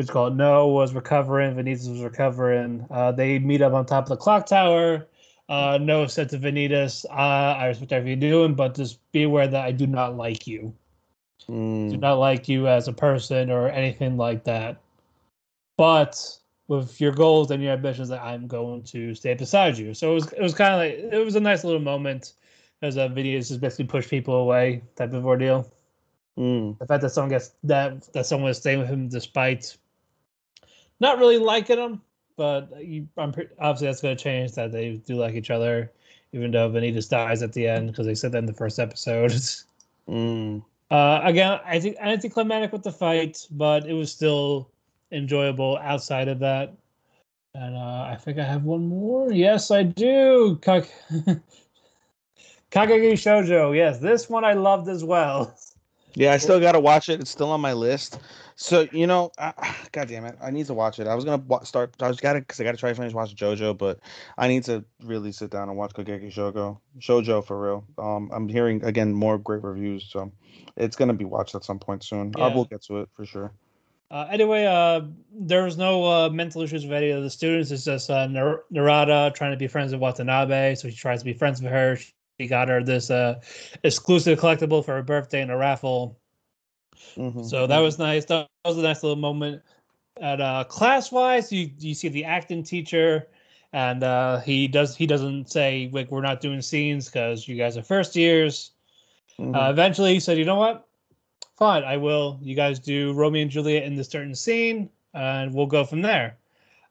what you call it Noé was recovering vanitas was recovering uh they meet up on top of the clock tower uh Noé said to vanitas uh i respect everything you're doing but just be aware that i do not like you do Mm. not like you as a person or anything like that. But with your goals and your ambitions, I'm going to stay beside you. So it was it was kind of like it was a nice little moment as a video just basically push people away type of ordeal. Mm. The fact that someone gets that that someone is staying with him despite not really liking them, but you, I'm pre- obviously that's going to change that they do like each other, even though Vanitas dies at the end because they said that in the first episode. Mm. Uh, again, I think anticlimactic with the fight, but it was still enjoyable outside of that. And uh, I think I have one more. Yes, I do. Kag- Kageki Shoujo. Yes, this one I loved as well. Yeah, I still got to watch it. It's still on my list. So you know, uh, God damn it, I need to watch it. I was gonna start. I was gotta because I gotta try to finish watching JoJo, but I need to really sit down and watch Kageki Shoujo. Shoujo for real. Um, I'm hearing again more great reviews, so it's gonna be watched at some point soon. I will get to it for sure. Uh, anyway, uh, there was no uh, mental issues with any of the students. It's just uh, Nar- Narata trying to be friends with Watanabe, so he tries to be friends with her. She got her this uh, exclusive collectible for her birthday in a raffle. Mhm, So that was nice. That was a nice little moment. At uh, class wise, you you see the acting teacher, and uh, he does he doesn't say like we're not doing scenes because you guys are first years. mhm. Uh, eventually, he said, "You know what? Fine, I will. You guys do Romeo and Juliet in this certain scene, and we'll go from there."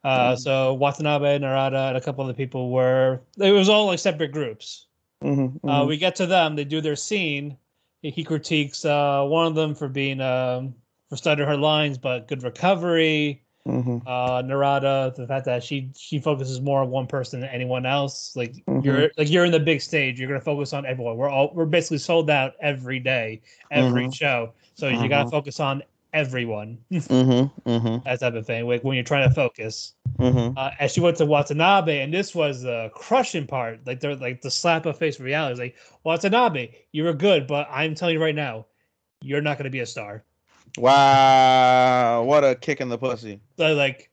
Uh, So Watanabe, Narata, and a couple of other people were. It was all like separate groups. Mhm, Uh, mhm. we get to them. They do their scene. He critiques uh, one of them for being um, for stuttering her lines, but good recovery. Mhm. Uh, Narata, the fact that she she focuses more on one person than anyone else. Like Mhm. you're like you're in the big stage. You're gonna focus on everyone. We're all we're basically sold out every day, every Mhm. show. So you gotta Mhm. focus on everyone. Mhm, mhm. that type of thing. Like when you're trying to focus. Mm-hmm. Uh, and she went to Watanabe, and this was the crushing part, like the like the slap of face reality. It's like Watanabe, you were good, but I'm telling you right now, you're not going to be a star. Wow, what a kick in the pussy. So, like,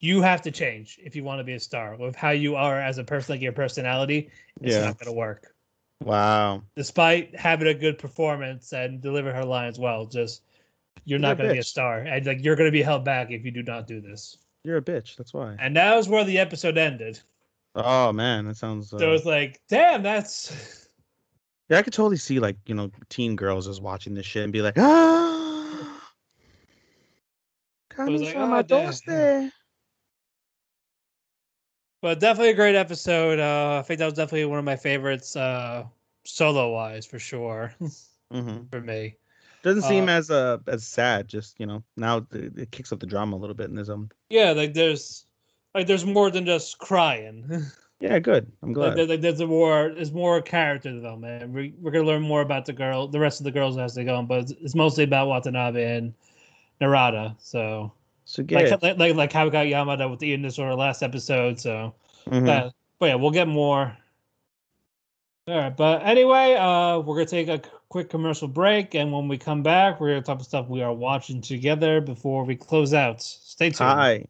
you have to change if you want to be a star. With how you are as a person, like your personality, it's Yeah. not going to work. Wow. Despite having a good performance and deliver her lines well, just you're not You're going to be a star, and like you're going to be held back if you do not do this. You're a bitch. That's why. And that was where the episode ended. Oh man, that sounds. Uh... So it's like, damn, that's Yeah, I could totally see like you know teen girls just watching this shit and be like, ah, was like, on "Oh, my doorstep. But definitely a great episode. Uh, I think that was definitely one of my favorites, uh, solo wise for sure, Mm-hmm. for me. Doesn't seem Uh, as uh as sad. Just you know now it, it kicks up the drama a little bit in this um. Yeah, like there's like there's more than just crying. Yeah, good. I'm like, glad. there- like, there's a more there's more character development. We, we're gonna learn more about the girl, the rest of the girls as they go on, but it's, it's mostly about Watanabe and Narata. So so like, good. like like like how we got Yamada with the eating disorder last episode. So Mhm. Yeah, but yeah, we'll get more. All right, but anyway, uh, we're gonna take a quick commercial break, and when we come back, we're gonna talk about stuff we are watching together before we close out. Stay tuned. Hi.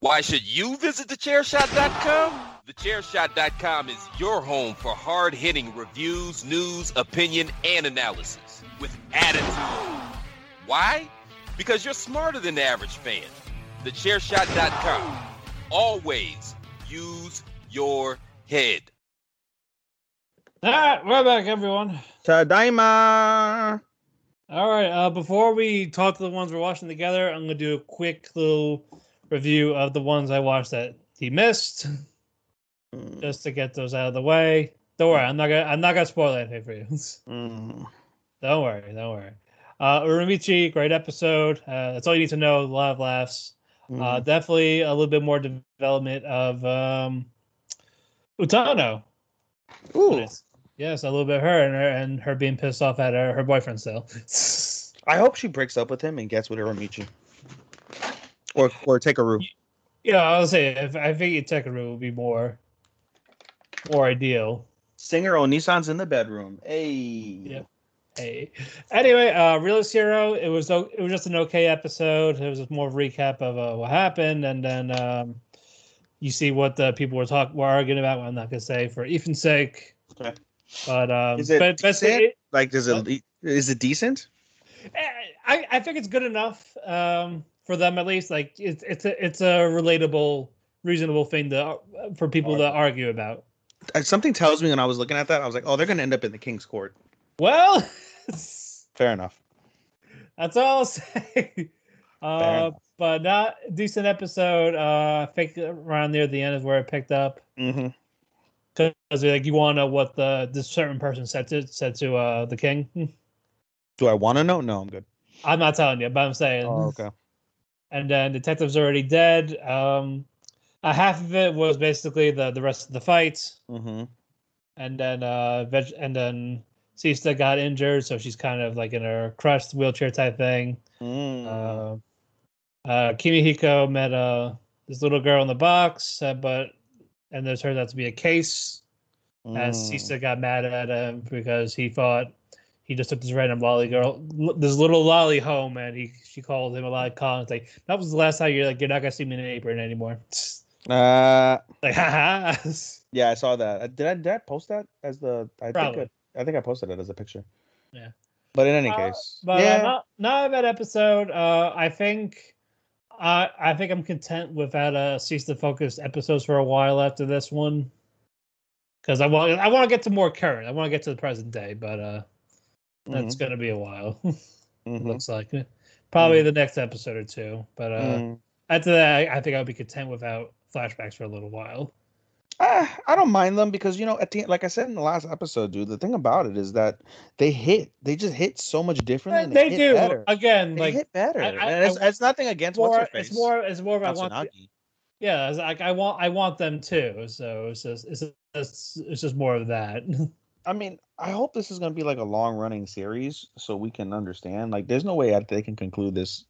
Why should you visit thechairshot.com? Thechairshot.com is your home for hard hitting reviews, news, opinion, and analysis with attitude. Why? Because you're smarter than the average fan. Thechairshot.com. Always use your head. All right, we're back, everyone. Tadaima. All right, uh, before we talk to the ones we're watching together, I'm gonna do a quick little review of the ones I watched that he missed, Mm, just to get those out of the way. Don't worry, I'm not gonna I'm not gonna spoil anything for you. mm. Don't worry, don't worry. Uh, Uramichi, great episode. Uh, that's all you need to know. A lot of laughs. Uh, Mhm. definitely a little bit more development of um, Utano. Ooh. Yes, a little bit of her and her and her being pissed off at her, her boyfriend still. I hope she breaks up with him and gets with Uramichi. Or or take a room. yeah, I was say if I think Tekaru would be more more ideal. Singer Onisan's in the bedroom. Hey. Yeah. Hey. Anyway, uh Realist Hero, it was it was just an okay episode. It was more recap of uh, what happened, and then um you see what the people were talking were arguing about. I'm not gonna say for Ethan's sake. Okay. But um Is it but basically decent? it- Like, does it is it decent? I, I think it's good enough um for them at least. Like it's it's a it's a relatable, reasonable thing to for people to argue about. Uh, Something tells me when I was looking at that, I was like, oh, they're gonna end up in the king's court. Well, Fair enough. that's all I'll say. Uh. But not decent episode. Uh, I think around near the end is where it picked up Mm-hmm. because like you want to know what the this certain person said to said to uh the king. Do I want to know? No, I'm good. I'm not telling you, but I'm saying. Oh, okay. and then detective's already dead. Um, uh, half of it was basically the the rest of the fight, Mm-hmm. and then uh, veg- and then Siesta got injured, so she's kind of like in a crushed wheelchair type thing. Mm. Uh, uh, Kimihiko met uh this little girl in the box, uh, but and there turned out to be a case. And Mm. Siesta got mad at him because he thought he just took this random lolly girl, this little lolly home, and he she called him a lolicon. It's like that was the last time you're like you're not gonna see me in an apron anymore. Uh, like haha. yeah, I saw that. Uh, Did I did I post that as the? I Probably. think I, I think I posted it as a picture. Yeah. But in any Uh, case, But yeah. uh, not not a bad episode. Uh, I think. I I think I'm content without a Siesta focus episodes for a while after this one, because I want I want to get to more current. I want to get to the present day, but uh, that's Mhm. gonna be a while. Mhm. looks like probably the next episode or two. But uh, Mhm. after that, I, I think I'll be content without flashbacks for a little while. Ah, I don't mind them because you know, at the like I said in the last episode, dude. The thing about it is that they hit. They just hit so much different. and they hit do better. again. They like hit better. I- I- it's, I- it's nothing against more, what's her face. it's more. It's more. Of I want. Yeah, like I want. I want them too. So it's just. It's just. It's just more of that. I mean, I hope this is going to be like a long running series so we can understand. Like, there's no way that they can conclude this,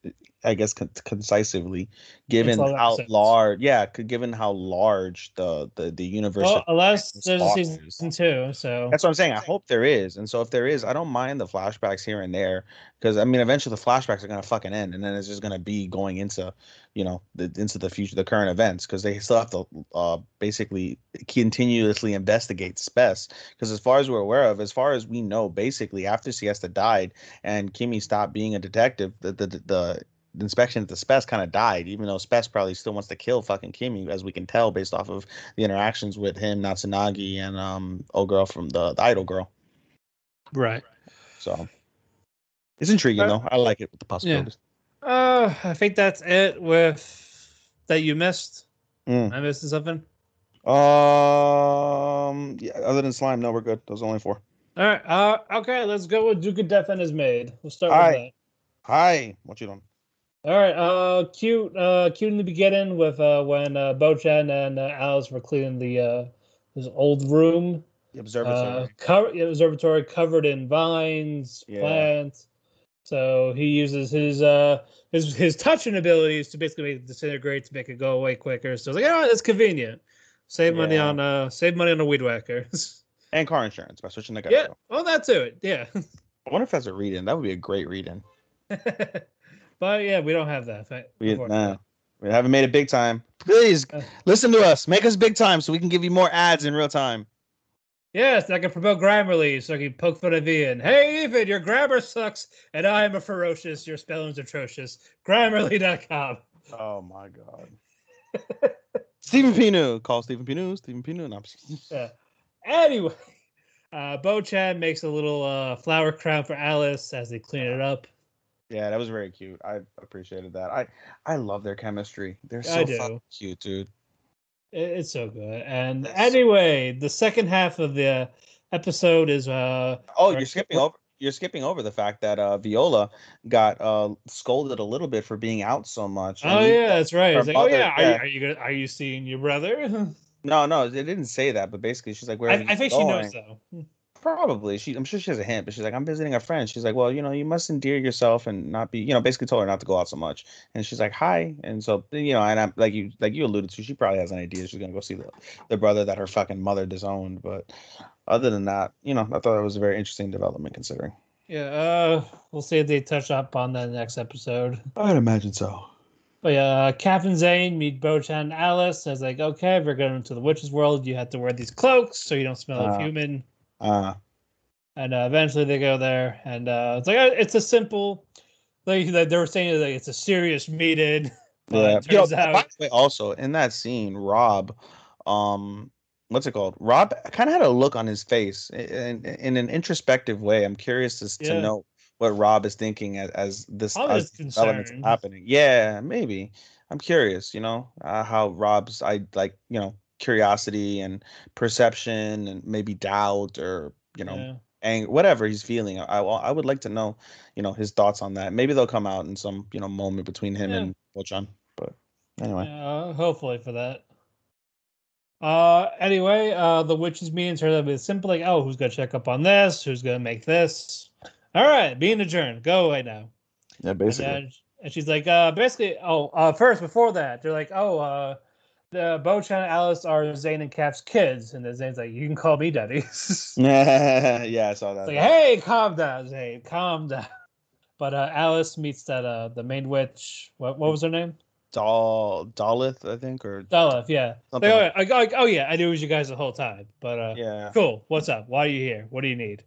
I guess, con- concisely, given how large, yeah, given how large the the, the universe. Well, unless there's a season two, so That's what I'm saying. I hope there is, and so if there is, I don't mind the flashbacks here and there because I mean, eventually the flashbacks are gonna fucking end, and then it's just gonna be going into, you know, the into the future, the current events, because they still have to uh basically continuously investigate SPES. Because as far as we're aware of, as far as we know, basically after Siesta died and Kimmy stopped being a detective, the the the, the inspection at the SPES kind of died, even though SPES probably still wants to kill fucking Kimmy, as we can tell based off of the interactions with him, Natsunagi, and um old girl from the, the idol girl. right. So it's intriguing Uh, though. I like it with the possibilities. Yeah. Uh, I think that's it with that you missed. Mm. I missed something. Um, yeah. Other than slime, no, we're good. Those are only four. All right. Uh, okay. Let's go with Duke of Death and his maid. We'll start All with right. Hi, what you doing? All right. Uh, cute. Uh, cute in the beginning with uh when uh Bochan and uh, Alice were cleaning the uh his old room. The Uh, observatory. cover, yeah, observatory covered in vines, Yeah. plants. So he uses his uh his his touching abilities to basically make it disintegrate to make it go away quicker. So it's like, oh, that's convenient. Save money on uh save money on the weed whacker. and car insurance by switching the guy. yeah, well that to it. Yeah. I wonder if that's a read-in. That would be a great read-in. but yeah, we don't have that. fa- We, unfortunately. nah, we haven't made it big time. Please Uh. listen to us. Make us big time so we can give you more ads in real time. Yes, I can promote Grammarly so I can poke fun at Ian. Hey, Ethan, your grammar sucks, and I am a ferocious. Your spelling's atrocious. Grammarly.com. Oh my god. Stephen Pinu. Call Stephen Pinu. Stephen Pinu. No, I'm just- Yeah. Anyway, uh, Bo Chan makes a little uh, flower crown for Alice as they clean it up. Yeah, that was very cute. I appreciated that. I I love their chemistry. They're so fucking cute, dude. It's so good. And That's- anyway, the second half of the episode is uh Oh, you're skipping over. You're skipping over the fact that uh, Viola got uh, scolded a little bit for being out so much. oh yeah, that's right. It's like, oh mother- yeah, are. You, are you gonna, are you seeing your brother? No, no, they didn't say that. But basically, she's like, "Where?" I, I think she knows though. Probably. She. I'm sure she has a hint, but she's like, "I'm visiting a friend." She's like, "Well, you know, you must endear yourself and not be, you know." Basically, told her not to go out so much. And she's like, "Hi," and so you know, and I'm like you, like you alluded to, she probably has an idea. She's gonna go see the the brother that her fucking mother disowned. But other than that, you know, I thought it was a very interesting development considering. Yeah, uh, we'll see if they touch up on that next episode. I'd imagine so. But yeah, uh, Captain Zane meet Bochan and Alice. As like, okay, if we're going into the witch's world, you have to wear these cloaks so you don't smell of Uh, human. Uh, And uh, eventually they go there, and uh, it's like uh, it's a simple, like they were saying, like it's a serious meeting. But Yeah. it You know, out, by the way, also in that scene, Rob, um, what's it called? Rob kind of had a look on his face in, in an introspective way. I'm curious to, Yeah. to know what Rob is thinking as, as this as is developments happening. Yeah, maybe. I'm curious. You know uh, how Rob's I like you know curiosity and perception and maybe doubt or you know yeah. anger, whatever he's feeling. I, I I would like to know, you know, his thoughts on that. Maybe they'll come out in some, you know, moment between him Yeah. and Bochan. But anyway, Yeah, hopefully for that. Uh, anyway, uh, the witches meeting turned out to be simple. Like, oh, who's gonna check up on this? Who's gonna make this? All right, being adjourned. Go away now. yeah, And, basically. then- and she's like, uh, basically, oh, uh, first before that, they're like, oh, uh, the Bochan and Alice are Zane and Cap's kids, and then Zane's like, you can call me daddy. yeah, I saw that. like, hey, calm down, Zane, calm down. But uh, Alice meets that uh, the main witch. What what was her name? Dal Dalith, I think, or Dolph, yeah. Something Like, oh, yeah, I- I- oh, yeah, I knew it was you guys the whole time. But uh, yeah, cool. What's up? Why are you here? What do you need?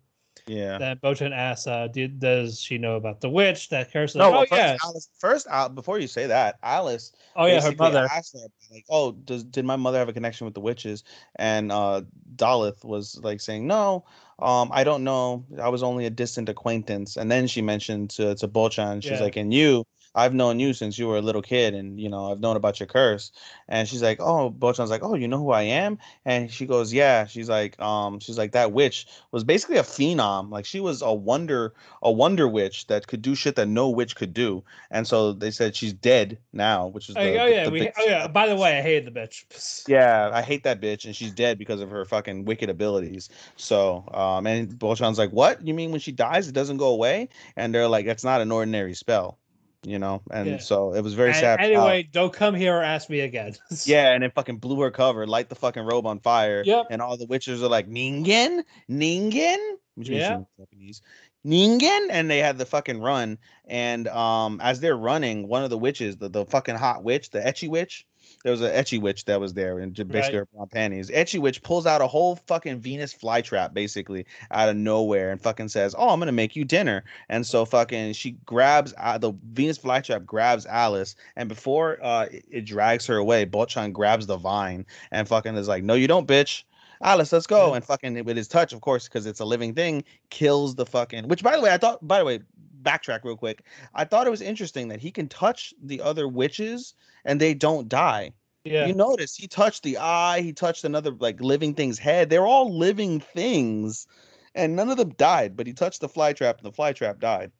Yeah. Then Bochan asks, uh, did, does she know about the witch that cursed? No, oh, well, first, yeah. Alice, first, Al, before you say that, Alice. Oh, yeah, her mother. asked her, like, "Oh, does did my mother have a connection with the witches?" And uh, Dalith was like saying, "No, um, I don't know. I was only a distant acquaintance." And then she mentioned to to Bochan, she's Yeah. like, "And you?" I've known you since you were a little kid, and you know I've known about your curse." And she's like, "Oh," Bochan's like, "Oh, you know who I am?" And she goes, "Yeah." She's like, "Um," she's like, "That witch was basically a phenom. Like she was a wonder, a wonder witch that could do shit that no witch could do." And so they said she's dead now, which is Oh, the, oh, the- yeah, the we, oh yeah. By the way, I hated the bitch. yeah, I hate that bitch, and she's dead because of her fucking wicked abilities. So, um, and Bochan's like, "What? You mean when she dies, it doesn't go away?" And they're like, "That's not an ordinary spell." You know. And Yeah. so it was very And sad. Anyway, don't come here or ask me again. yeah, and it fucking blew her cover, light the fucking robe on fire. Yep. And all the witches are like, Ningen? Ningen? Which means Yeah. in Japanese. Ningen? And they had the fucking run. And um as they're running, one of the witches, the, the fucking hot witch, the ecchi witch, there was an ecchi witch that was there and just basically Right. her blonde panties. Ecchi witch pulls out a whole fucking Venus flytrap basically out of nowhere and fucking says, "Oh, I'm gonna make you dinner." And so fucking she grabs uh, the Venus flytrap grabs Alice, and before uh it, it drags her away, Bochan grabs the vine and fucking is like, "No, you don't, bitch." Alice, let's go. And fucking with his touch, of course, because it's a living thing, kills the fucking. Which, by the way, I thought. By the way, backtrack real quick. I thought it was interesting that he can touch the other witches and they don't die. Yeah. You notice he touched the eye, he touched another like living thing's head. They're all living things, and none of them died. But he touched the fly trap, and the fly trap died.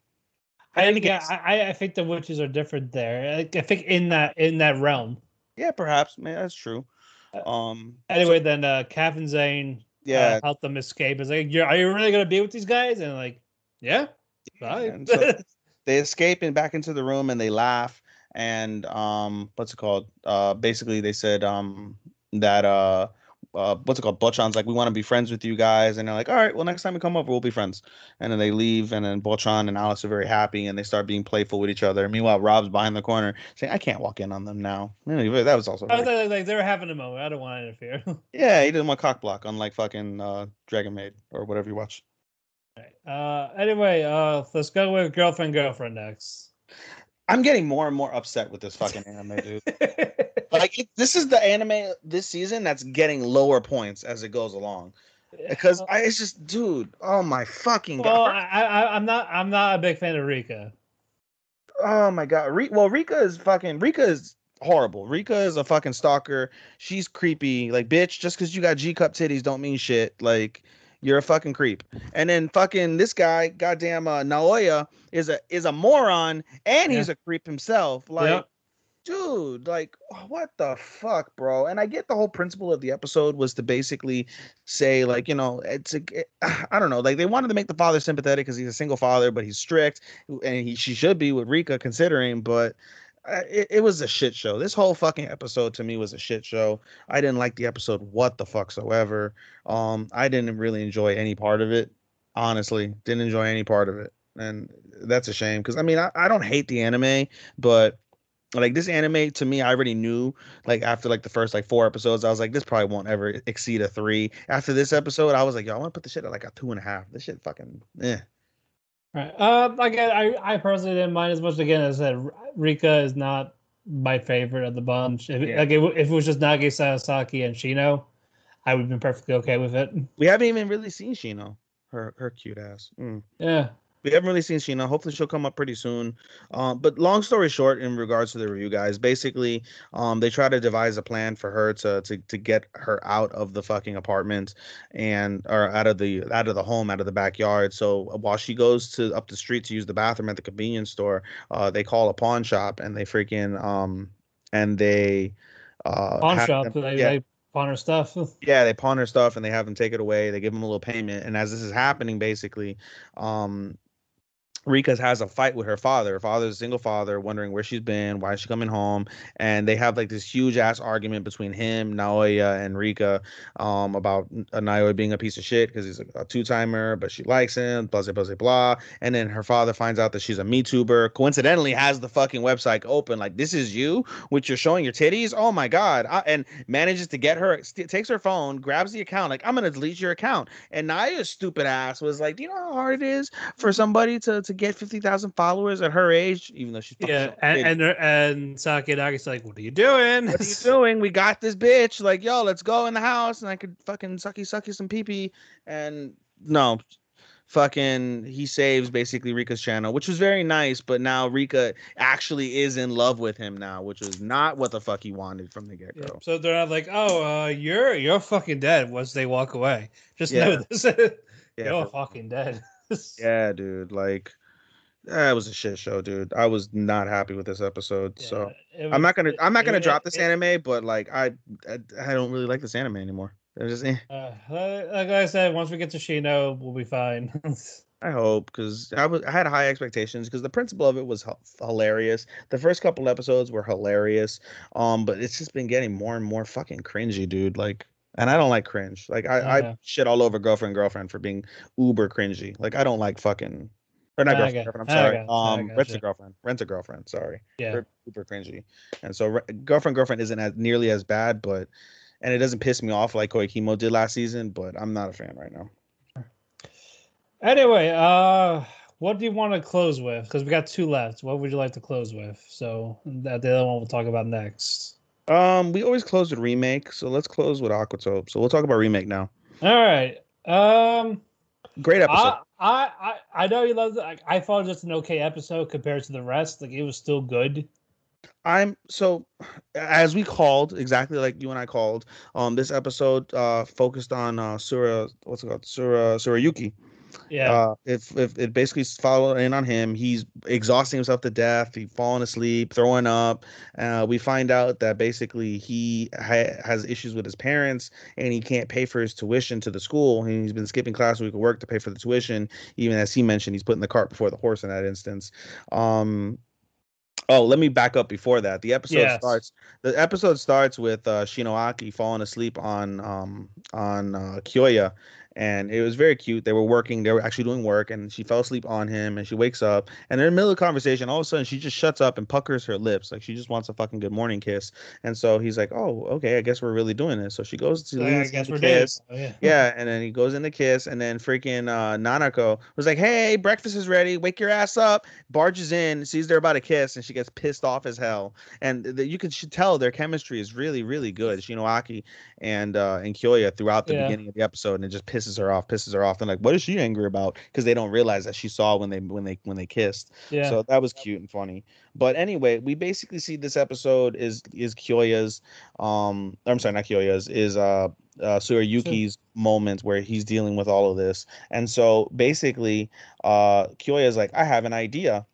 I, any yeah, I, I think the witches are different there. I, I think in that in that realm. Yeah, perhaps. Man, that's true. Uh, Um. Anyway, then uh, Captain Zane Yeah. uh, helped them escape. It's like, You're, are you really gonna be with these guys? And like, yeah, bye. So they escape and back into the room and they laugh and um what's it called uh basically they said um that uh uh, what's it called? Bochan's like, we want to be friends with you guys, and they're like, all right, well, next time we come over, we'll be friends. And then they leave, and then Bochan and Alice are very happy, and they start being playful with each other. Meanwhile, Rob's behind the corner saying, I can't walk in on them now. Anyway, that was also I was like, like, they were having a moment. I don't want to interfere. yeah, he didn't want cock block, unlike fucking uh, Dragon Maid or whatever you watch. Uh, anyway, uh, let's go with girlfriend girlfriend next. I'm getting more and more upset with this fucking anime, dude. like it, this is the anime this season that's getting lower points as it goes along because I, it's just dude oh my fucking Well, god I, I, I'm not. I'm not a big fan of Rika. oh my god Re- well rika is fucking rika is horrible rika is a fucking stalker she's creepy like bitch just because you got g-cup titties don't mean shit like you're a fucking creep and then fucking this guy goddamn uh, naoya is a is a moron and he's Yeah. a creep himself like Yep. dude, like, what the fuck, bro? And I get the whole principle of the episode was to basically say, like, you know, it's a, it- I don't know, like they wanted to make the father sympathetic because he's a single father, but he's strict, and he she should be with Rika considering, but. It, it was a shit show. This whole fucking episode to me was a shit show. I didn't like the episode what the fuck soever. Um, I didn't really enjoy any part of it. Honestly, didn't enjoy any part of it, and that's a shame. Because I mean, I, I don't hate the anime, but like this anime to me i already knew like after like the first like four episodes i was like this probably won't ever exceed a three after this episode i was like yo i want to put the shit at like a two and a half this shit fucking eh. Right. Um. Again, I, I personally didn't mind as much. Again, as I said, Rika is not my favorite of the bunch. If, it- Yeah. like, if, it- if it was just Nagi Sasaki and Shino, I would have been perfectly okay with it. we haven't even really seen shino her her cute ass Mm. Yeah. We haven't really seen Sheena. Hopefully, she'll come up pretty soon. Um, but long story short, in regards to the review, guys, basically, um, they try to devise a plan for her to to to get her out of the fucking apartment and or out of the out of the home, out of the backyard. So while she goes to up the street to use the bathroom at the convenience store, uh, they call a pawn shop and they freaking um and they uh Pawn shop. them- They, yeah, they pawn her stuff. yeah, they pawn her stuff and they have them take it away. They give them a little payment, and as this is happening, basically, um, Rika has a fight with her father. Her father's a single father, wondering where she's been, why is she coming home, and they have like this huge ass argument between him, Naoya, and Rika, um, about uh, Naoya being a piece of shit because he's a, a two timer, but she likes him, blah blah blah blah. And then her father finds out that she's a Me Tuber. Coincidentally, has the fucking website open, like this is you, which you're showing your titties. Oh my god! I, and manages to get her, st- takes her phone, grabs the account, like I'm gonna delete your account. And Naoya's stupid ass was like, do you know how hard it is for somebody to to get fifty thousand followers at her age, even though she's Yeah. And and, and Saki and Nagi's like, "What are you doing? what are you doing? We got this bitch. Like, yo, let's go in the house and I could fucking sucky sucky some pee pee. And no, fucking he saves basically Rika's channel, which was very nice. But now Rika actually is in love with him now, which was not what the fuck he wanted from the get go. Yeah, So they're not like, oh, uh, you're you're fucking dead once they walk away. Just Yeah. know this. Yeah, you're fucking dead. yeah, dude. Like that was a shit show, dude. I was not happy with this episode. so It I'm not gonna I'm not gonna it- drop it- this anime, but like I, I I don't really like this anime anymore. It's just eh. Uh, like I said, once we get to Shino, we'll be fine. I hope because I was I had high expectations because the principle of it was h- hilarious. The first couple episodes were hilarious, um, but it's just been getting more and more fucking cringy, dude. Like, and I don't like cringe. Like, I, Uh-huh. I shit all over girlfriend girlfriend for being uber cringy. Like, I don't like fucking or not girlfriend. girlfriend I I'm sorry. got- um, gotcha. rent a girlfriend. Rent a girlfriend. Sorry. yeah. They're super cringy, and so re- girlfriend girlfriend isn't as nearly as bad, but and it doesn't piss me off like Koikimo did last season. But I'm not a fan right now. Anyway, uh, what do you want to close with? Because we got two left. What would you like to close with? So that the other one we'll talk about next. Um, we always close with remake, so let's close with Aquatope. So we'll talk about remake now. All right. Um, Great episode. I, I I I know you loved it. I, I thought it was just an okay episode compared to the rest. Like it was still good. I'm so as we called exactly like you and I called. Um, this episode uh focused on uh Sura. What's it called? Tsura Tsurayuki. Yeah. Uh, if if it basically followed in on him, he's exhausting himself to death. He's falling asleep, throwing up. Uh, we find out that basically he ha- has issues with his parents, and he can't pay for his tuition to the school. And he's been skipping class so he could work to pay for the tuition. Even as he mentioned, he's putting the cart before the horse in that instance. Um, Oh, let me back up before that. The episode Yes. starts. The episode starts with uh, Shinoaki falling asleep on um on uh, Kyoya, and it was very cute. They were working. They were actually doing work, and she fell asleep on him. And she wakes up, and they're in the middle of the conversation. All of a sudden, she just shuts up and puckers her lips, like she just wants a fucking good morning kiss. And so he's like, "Oh, okay, I guess we're really doing this." So she goes to I guess we're kiss. Oh, yeah. Yeah, and then he goes in to kiss, and then freaking uh, Nanako was like, "Hey, breakfast is ready. Wake your ass up." Barges in, sees they're about to kiss, and she gets pissed off as hell. And the, you can tell their chemistry is really, really good. Shinoaki and uh, and Kyoya throughout the Yeah. beginning of the episode, and it just pisses her off, pisses her off. And like, what is she angry about? Because they don't realize that she saw when they when they when they kissed. Yeah. So that was cute and funny. But anyway, we basically see this episode is is Kyoya's um I'm sorry, not Kyoya's, is uh uh Tsurayuki's moment where he's dealing with all of this. And so basically uh Kyoya's like, I have an idea.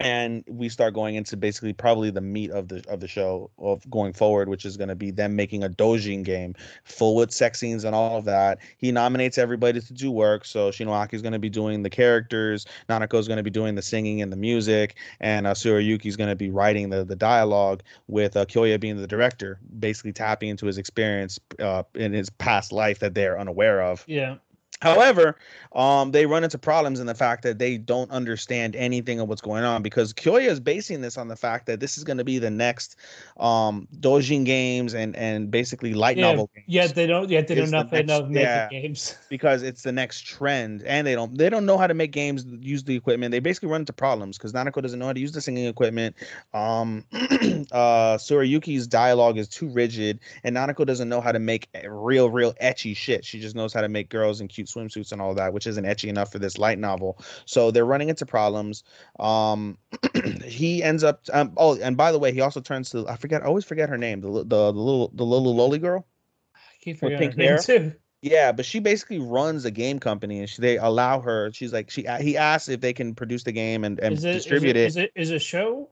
And we start going into basically probably the meat of the of the show of going forward, which is going to be them making a dojin game, full with sex scenes and all of that. He nominates everybody to do work, so Shinoaki is going to be doing the characters, Nanako is going to be doing the singing and the music, and uh, is going to be writing the the dialogue with uh, Kyoya being the director, basically tapping into his experience uh, in his past life that they're unaware of. yeah. However, um, they run into problems in the fact that they don't understand anything of what's going on because Kyoya is basing this on the fact that this is going to be the next um, Dojin games and and basically light Yeah. novel games Yet they don't. Yet they don't know nothing next- of making yeah. games. because it's the next trend and they don't they don't know how to make games use the equipment they basically run into problems because nanako doesn't know how to use the singing equipment um uh tsurayuki's dialogue is too rigid and nanako doesn't know how to make real real ecchi shit she just knows how to make girls and cute swimsuits and all that which isn't ecchi enough for this light novel so they're running into problems um he ends up um, oh and by the way he also turns to i forget i always forget her name the, the, the little the little lolly girl I keep forgetting pink her name hair? too. yeah, but she basically runs a game company, and she, they allow her. She's like, she he asks if they can produce the game and, and Is it, distribute is it. Is it is it a show?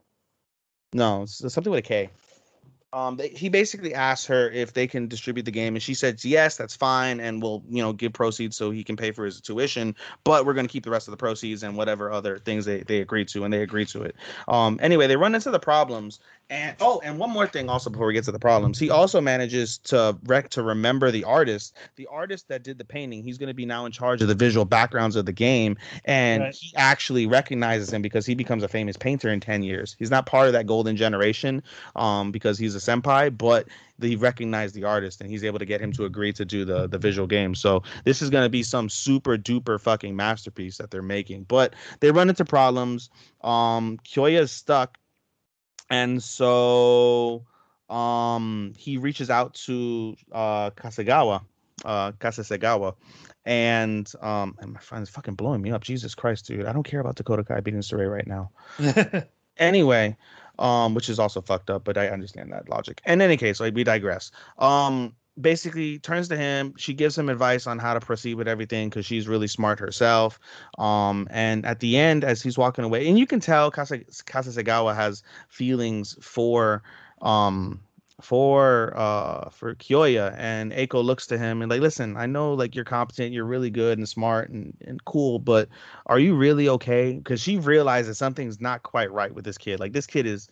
No, it's something with a K. Um, they, he basically asked her if they can distribute the game, and she said yes, that's fine, and we'll you know give proceeds so he can pay for his tuition, but we're gonna keep the rest of the proceeds and whatever other things they they agreed to, and they agreed to it. Um, anyway, they run into the problems, and oh, and one more thing also before we get to the problems, he also manages to rec to remember the artist, the artist that did the painting. He's gonna be now in charge of the visual backgrounds of the game, and Right. he actually recognizes him because he becomes a famous painter in 10 years. He's not part of that golden generation um, because he's a senpai, but he recognized the artist and he's able to get him to agree to do the, the visual game. So this is going to be some super duper fucking masterpiece that they're making. But they run into problems. Um, Kyoya is stuck. And so um, he reaches out to uh, Kasagawa uh, Kasasegawa, and um, and my friend is fucking blowing me up. Jesus Christ, dude! I don't care about Dakota Kai beating Sarray right now. anyway, um, which is also fucked up, but I understand that logic. In any case, like we digress. Um, basically turns to him. She gives him advice on how to proceed with everything because she's really smart herself. Um, and at the end, as he's walking away, and you can tell Kasa, has feelings for um for uh for Kyoya and Eiko looks to him and like listen I know like you're competent you're really good and smart and, and cool but are you really okay because she realizes something's not quite right with this kid like this kid is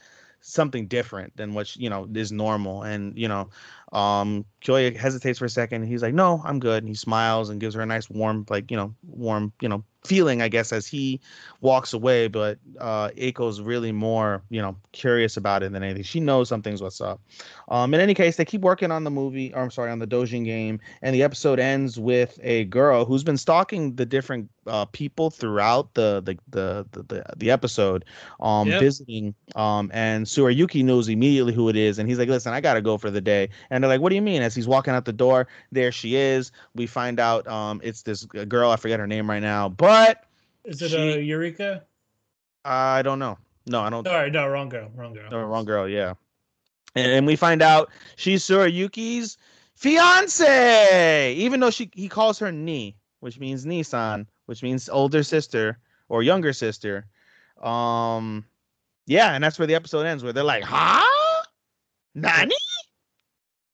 something different than what you know is normal and you know um Kyoya hesitates for a second he's like no I'm good and he smiles and gives her a nice warm like you know warm you know feeling, I guess, as he walks away. But uh, Eiko's really more, you know, curious about it than anything. She knows something's what's up. Um, in any case, they keep working on the movie, or I'm sorry, on the Dojin game, and the episode ends with a girl who's been stalking the different uh, people throughout the the the the, the, the episode, um, yep. visiting. Um, and Tsurayuki knows immediately who it is, and he's like, "Listen, I gotta go for the day." And they're like, "What do you mean?" As he's walking out the door, there she is. We find out um, it's this girl. I forget her name right now, but but is it a uh, Eureka? I don't know. No, I don't. Sorry, no, wrong girl, wrong girl. No, wrong girl. Yeah, and, and we find out she's Tsurayuki's fiance, even though she he calls her Ni, which means Nissan, which means older sister or younger sister. Um, yeah, and that's where the episode ends, where they're like, "Huh, Nani?"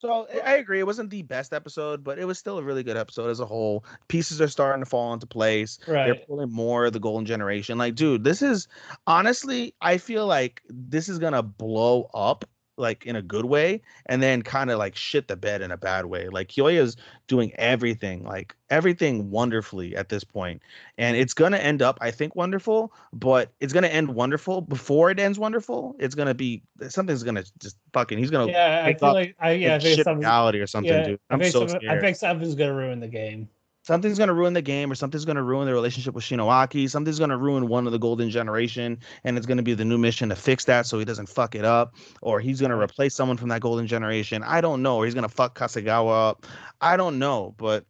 So I agree. It wasn't the best episode, but it was still a really good episode as a whole. Pieces are starting to fall into place. Right. They're pulling more of the golden generation. Like, dude, this is honestly, I feel like this is gonna blow up like in a good way and then kind of like shit the bed in a bad way. Like Kyoya's doing everything, like everything wonderfully at this point. And it's gonna end up, I think, wonderful, but it's gonna end wonderful before it ends wonderful. It's gonna be something's gonna just fucking he's gonna yeah, I feel like I yeah, I think reality or something, yeah, dude. I'm I so scared. I think something's gonna ruin the game something's going to ruin the game or something's going to ruin the relationship with Shinowaki. Something's going to ruin one of the golden generation and it's going to be the new mission to fix that so he doesn't fuck it up or he's going to replace someone from that golden generation. I don't know. Or he's going to fuck Kasegawa up. I don't know, but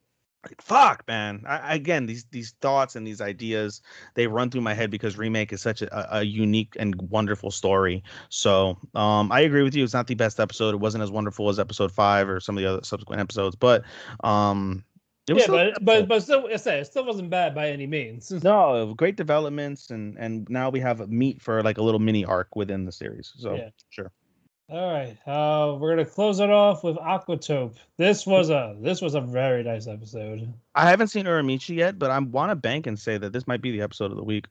fuck man I, again these these thoughts and these ideas they run through my head because remake is such a, a unique and wonderful story so um i agree with you it's not the best episode it wasn't as wonderful as episode five or some of the other subsequent episodes but um yeah, but but but still, I say it still wasn't bad by any means. no, great developments, and and now we have a meat for like a little mini arc within the series. So yeah. sure. All right, uh, we're gonna close it off with Aquatope. This was a this was a very nice episode. I haven't seen Uramichi yet, but I want to bank and say that this might be the episode of the week.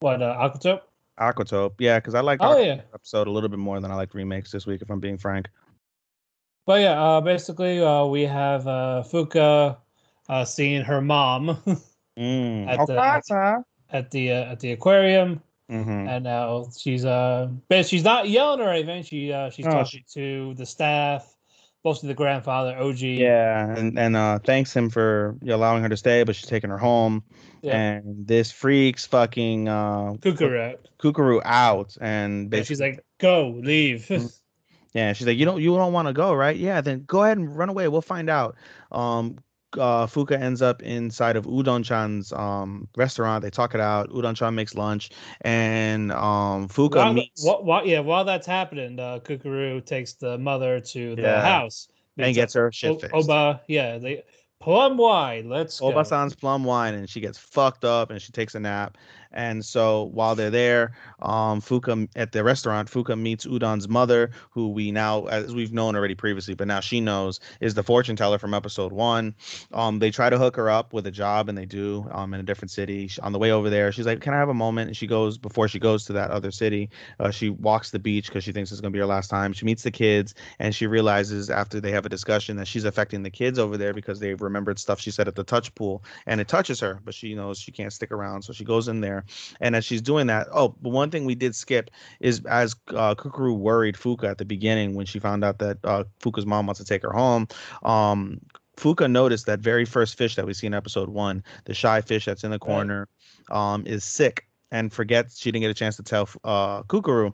What uh, Aquatope? Aquatope, yeah, because I like oh, yeah. episode a little bit more than I like remakes this week. If I'm being frank. But yeah, uh, basically, uh, we have uh, Fuka uh, seeing her mom mm. at, the, at, at, the uh, at the aquarium, mm-hmm. and now she's uh, but she's not yelling or anything. She uh, she's oh, talking she... to the staff, mostly the grandfather OG. Yeah, and and uh, thanks him for allowing her to stay, but she's taking her home. Yeah. And this freaks fucking uh, Kukuru out. Kukuru out, and basically, she's like, "Go, leave." Yeah, she's like, you don't you don't want to go, right? Yeah, then go ahead and run away. We'll find out. Um, uh, Fuka ends up inside of Udon Chan's um restaurant. They talk it out. Udon Chan makes lunch, and um Fuka while, meets. While, while, yeah, while that's happening, uh, Kukuru takes the mother to the yeah. house and gets her shit fixed. Oba, yeah, they plum wine. Let's Obasan's plum wine, and she gets fucked up, and she takes a nap. And so while they're there, um, Fuka at the restaurant, Fuka meets Udon's mother, who we now, as we've known already previously, but now she knows is the fortune teller from episode one. Um, they try to hook her up with a job, and they do um, in a different city. She, on the way over there, she's like, "Can I have a moment?" And she goes before she goes to that other city. Uh, she walks the beach because she thinks it's gonna be her last time. She meets the kids, and she realizes after they have a discussion that she's affecting the kids over there because they've remembered stuff she said at the touch pool, and it touches her, but she knows she can't stick around, so she goes in there there. And as she's doing that, oh, but one thing we did skip is as uh, Kukuru worried Fuka at the beginning when she found out that uh, Fuka's mom wants to take her home. Um, Fuka noticed that very first fish that we see in episode one, the shy fish that's in the corner, right. um, is sick and forgets she didn't get a chance to tell uh, Kukuru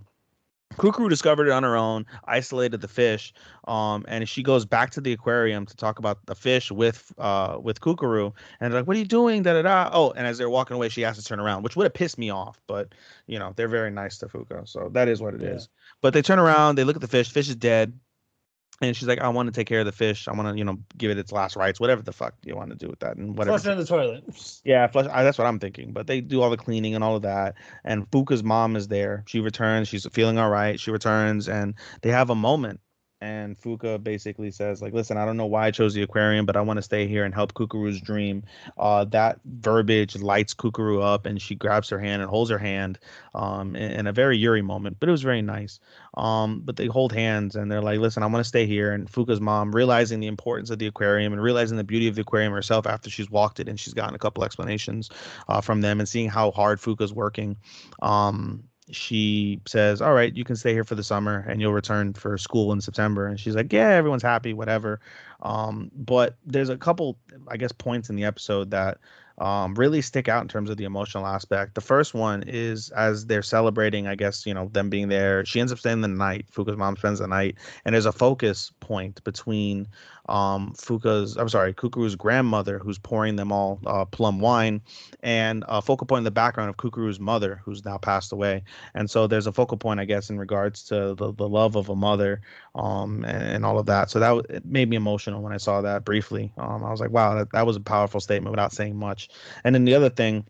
Kukuru discovered it on her own, isolated the fish, um, and she goes back to the aquarium to talk about the fish with uh with Kukuru, and they're like, "What are you doing?" Da da da. Oh, and as they're walking away, she has to turn around, which would have pissed me off, but you know they're very nice to Fuka, so that is what it is. Yeah. But they turn around, they look at the fish. Fish is dead, and she's like, "I want to take care of the fish. I want to, you know, give it its last rites, whatever the fuck you want to do with that, and whatever." Flush it in the toilet. Yeah, flush. I, that's what I'm thinking. But they do all the cleaning and all of that. And Fuka's mom is there. She returns. She's feeling all right. She returns, and they have a moment. And Fuka basically says, like, listen, I don't know why I chose the aquarium, but I want to stay here and help Kukuru's dream. Uh, that verbiage lights Kukuru up, and she grabs her hand and holds her hand um, in, in a very Yuri moment. But it was very nice. Um, but they hold hands and they're like, listen, I want to stay here. And Fuka's mom, realizing the importance of the aquarium and realizing the beauty of the aquarium herself after she's walked it and she's gotten a couple explanations uh, from them and seeing how hard Fuka's working, um, she says, All right, you can stay here for the summer and you'll return for school in September. And she's like, Yeah, everyone's happy, whatever. Um, but there's a couple, I guess, points in the episode that um, really stick out in terms of the emotional aspect. The first one is as they're celebrating, I guess, you know, them being there. She ends up staying the night. Fuka's mom spends the night, and there's a focus point between um, Fuka's, I'm sorry, Kukuru's grandmother, who's pouring them all uh, plum wine, and a focal point in the background of Kukuru's mother, who's now passed away. And so there's a focal point, I guess, in regards to the, the love of a mother um, and, and all of that. So that it made me emotional when I saw that briefly. Um, I was like, wow, that, that was a powerful statement without saying much. And then the other thing,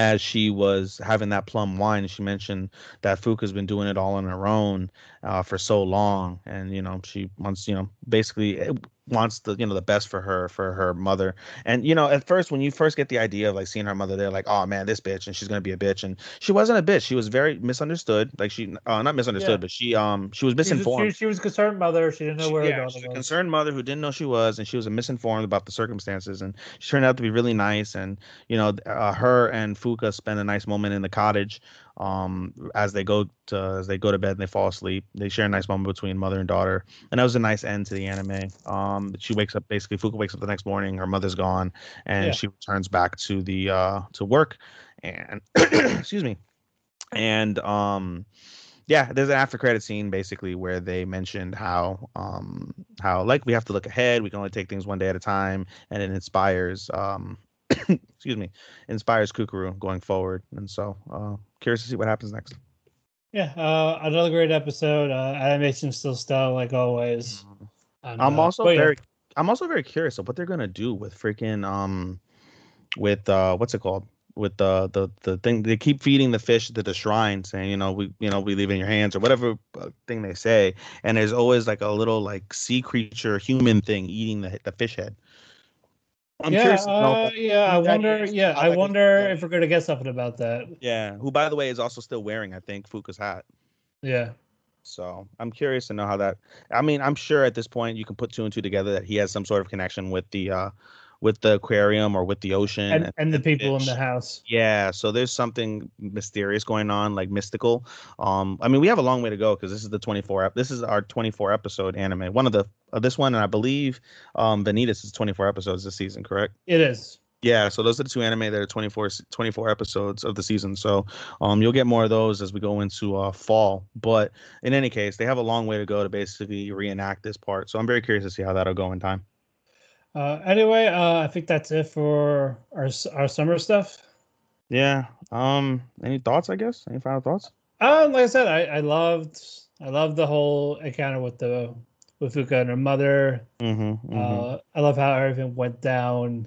as she was having that plum wine, she mentioned that Fuka's been doing it all on her own uh, for so long, and you know she wants, you know, basically wants the you know the best for her for her mother. And you know, at first when you first get the idea of like seeing her mother there, like, oh man, this bitch, and she's gonna be a bitch, and she wasn't a bitch. She was very misunderstood. Like she, uh, not misunderstood, Yeah. but she um she was She was, misinformed. she, she was a concerned mother. She didn't know where She- yeah, daughter she's a was. concerned mother who didn't know she was, and she was misinformed about the circumstances. And she turned out to be really nice. And you know, uh, her and Fuka spend a nice moment in the cottage um, as they go to as they go to bed and they fall asleep. They share a nice moment between mother and daughter, and that was a nice end to the anime. Um, she wakes up basically. Fuka wakes up the next morning. Her mother's gone, and Yeah. she returns back to the uh, to work. And excuse me, and um yeah there's an after credit scene basically where they mentioned how um how like we have to look ahead we can only take things one day at a time and it inspires um excuse me inspires kukuru going forward. And so uh curious to see what happens next. Yeah, uh, another great episode. Uh, animation still style like always. And, i'm uh, also but yeah, very i'm also very curious of what they're gonna do with freaking um with uh what's it called? With the the the thing they keep feeding the fish to the shrine saying you know we you know we leave in your hands or whatever uh, thing they say. And there's always like a little like sea creature human thing eating the the fish head i'm yeah, curious uh, yeah. I wonder. is, Yeah, how I that wonder if we're gonna get something about that. yeah who by the way is also still wearing i think fuka's hat Yeah. So I'm curious to know how that. I mean, I'm sure at this point you can put two and two together that he has some sort of connection with the, uh, with the aquarium or with the ocean And and the people in the house. Yeah, so there's something mysterious going on, like mystical. Um, I mean, we have a long way to go because this is the 24. Ep- this is our 24 episode anime. One of the uh, this one, and I believe um, Vanitas is 24 episodes this season, correct? It is. Yeah, so those are the two anime that are 24, 24 episodes of the season. So um, you'll get more of those as we go into uh, fall. But in any case, they have a long way to go to basically reenact this part. So I'm very curious to see how that'll go in time. Uh, anyway, uh, I think that's it for our our summer stuff. Yeah. Um. Any thoughts? I guess. Any final thoughts? Um, like I said, I, I loved I loved the whole encounter with the with Fuka and her mother. Mm-hmm. Uh, I love how everything went down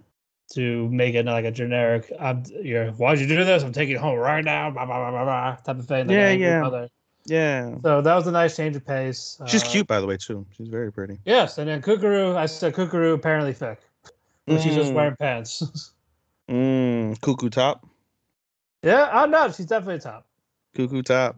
to make it not like a generic. I'm, you're, why'd you do this? I'm taking it home right now. Blah, blah, blah, blah, blah, type of thing. like Yeah, yeah. mother. Yeah. So that was a nice change of pace. She's Uh, cute, by the way, too. She's very pretty. Yes, and then Kukuru, I said Kukuru apparently thick, but she's just Mm. wearing pants. Mm, cuckoo top. yeah, I know she's definitely top. Cuckoo top.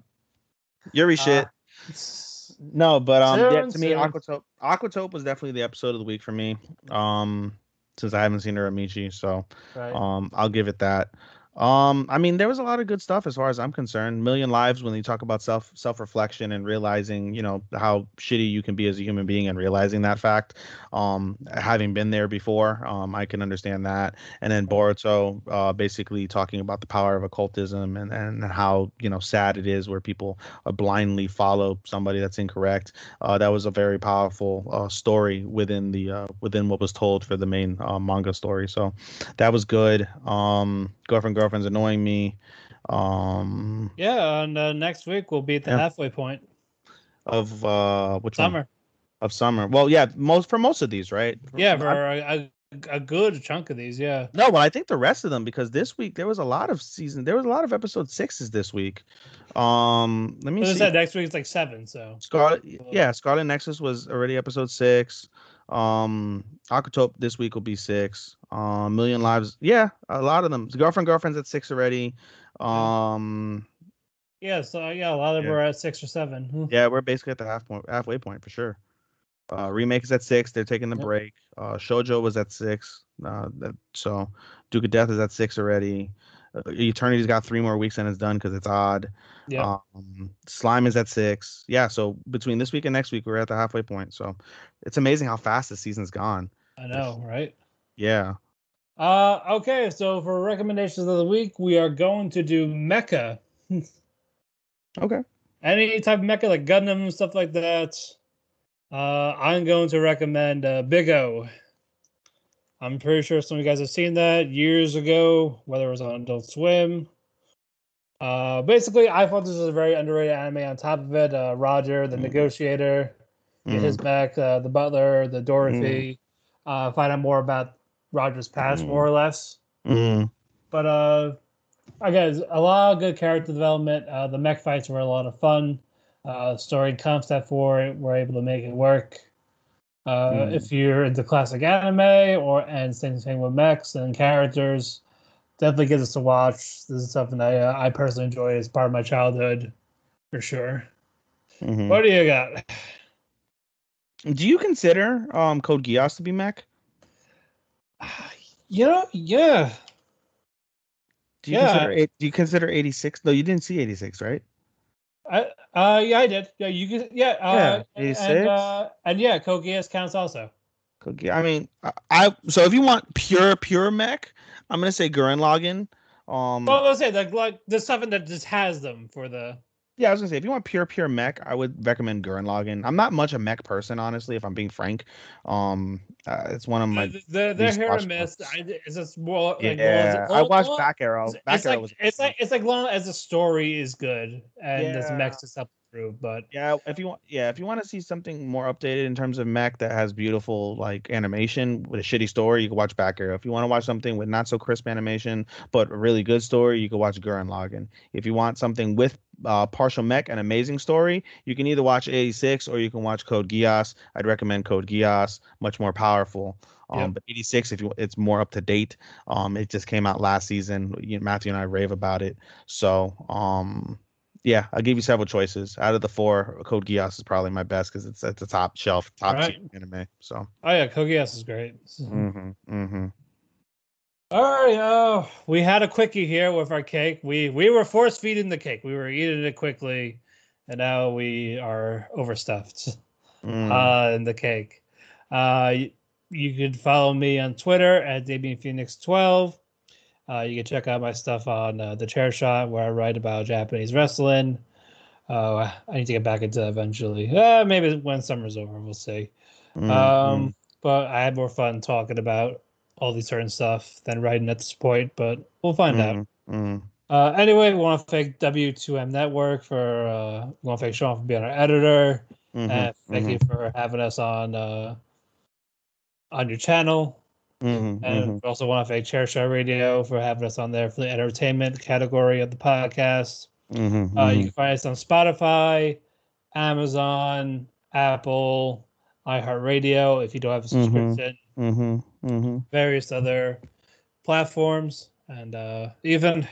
Yuri Uh, shit. No, but um, yeah, soon, to me, soon. Aquatope, Aquatope was definitely the episode of the week for me. Um, since I haven't seen Uramichi, so Right. um, I'll give it that. Um, I mean, there was a lot of good stuff as far as I'm concerned. Million Lives when you talk about self self reflection and realizing, you know, how shitty you can be as a human being and realizing that fact. Um, having been there before, um, I can understand that. And then Boruto, uh, basically talking about the power of occultism and and how you know sad it is where people uh, blindly follow somebody that's incorrect. Uh, that was a very powerful uh, story within the uh, within what was told for the main uh, manga story. So that was good. Um, girlfriend girlfriend's annoying me. Um, Yeah, and uh, next week we'll be at the Yeah. halfway point. of uh, which one? Summer. of summer. Well, yeah, most for most of these, right? Yeah, I- for a, a, good chunk of these. Yeah. no, but I think the rest of them because this week there was a lot of season. There was a lot of episode sixes this week. Um, let me I see. said, next week it's like seven. So Scarlet, yeah, Scarlet Nexus was already episode six. Um, Aquatope this week will be six. Um, Million Lives, yeah, a lot of them. Girlfriend, girlfriend's at six already. Um, yeah, so yeah, a lot of them Yeah. are at six or seven. Hmm. yeah, we're basically at the half point, halfway point for sure. Uh, remake is at six. They're taking the Yep. break. Uh, Shojo was at six. Uh, that, so Duke of Death is at six already. Eternity's got three more weeks and it's done because it's odd. Yeah. Um, Slime is at six. Yeah. So between this week and next week, we're at the halfway point. So it's amazing how fast the season's gone. I know, right? Yeah. Uh, okay, so for recommendations of the week, we are going to do Mecha. Okay. Any type of mecha like Gundam stuff like that. Uh, I'm going to recommend uh, Big O. I'm pretty sure some of you guys have seen that years ago, whether it was on Adult Swim. Uh, basically, I thought this was a very underrated anime. On top of it, uh, Roger, the negotiator, get his mech, uh, the butler, the Dorothy. Uh, find out more about Roger's past, Mm. more or less. Mhm. But uh, again, a lot of good character development. Uh, the mech fights were a lot of fun. Uh, story and concept for it were able to make it work. Uh, Mm. If you're into classic anime or and same thing with mechs and characters, definitely gives us a watch. This is something I uh, I personally enjoy as part of my childhood, for sure. Mhm. What do you got? Do you consider um Code Geass to be mech? You know, yeah, Do you Yeah. consider do you consider 86? No, you didn't see 86, right? I uh yeah I did. Yeah, you can yeah uh, Yeah, and, 86. and, uh, and yeah, Code Geass counts also. Code I mean, I, I so if you want pure pure mech, I'm gonna say Gurren Lagann. Um, Well, let's say like like there's something that just has them for the yeah, I was gonna say if you want pure pure mech, I would recommend Gurren Lagann. I'm not much a mech person, honestly, if I'm being frank. Um, uh, it's one of my they're, they're least here watched and miss. I, it's just more like long as- yeah. I watched Back Arrow. It's, Back it's Arrow like was it's like it's like long as the story is good and Yeah. mechs to help improve. But Yeah, if you want, yeah, if you want to see something more updated in terms of mech that has beautiful like animation with a shitty story, you can watch Back Arrow. If you want to watch something with not so crisp animation but a really good story, you can watch Gurren Lagann. If you want something with uh, partial mech and amazing story, you can either watch 86 or you can watch Code Geass. I'd recommend Code Geass, much more powerful. Um, Yep. but 86, if you, it's more up to date. Um, it just came out last season. You, Matthew and I rave about it. So, um, yeah, I'll give you several choices. Out of the four, Code Geass is probably my best because it's at the top shelf, top Right. anime. So, oh yeah, Code Geass is great. mm-hmm, mm-hmm. All right, uh, we had a quickie here with our cake. We we were force feeding the cake. We were eating it quickly, and now we are overstuffed. Mm. uh, in the cake. Uh, you, you could follow me on Twitter at Phoenix12. Uh, you can check out my stuff on uh, the Chair Shot, where I write about Japanese wrestling. Uh, I need to get back into that eventually. Uh, maybe when summer's over, we'll see. Mm, Um, but I had more fun talking about all these certain stuff than writing at this point. But we'll find out. Mm, mm. Uh, anyway, we want to thank W2M Network for uh, we want to thank Sean for being our editor. Mhm, Uh, thank you for having us on uh, on your channel. Mhm, And mhm. we also want to thank Chair Shot Radio for having us on there for the entertainment category of the podcast. Mhm, Uh, you mhm. can find us on Spotify, Amazon, Apple, iHeartRadio if you don't have a Mhm. subscription, Mhm, mhm. various other platforms, and uh, even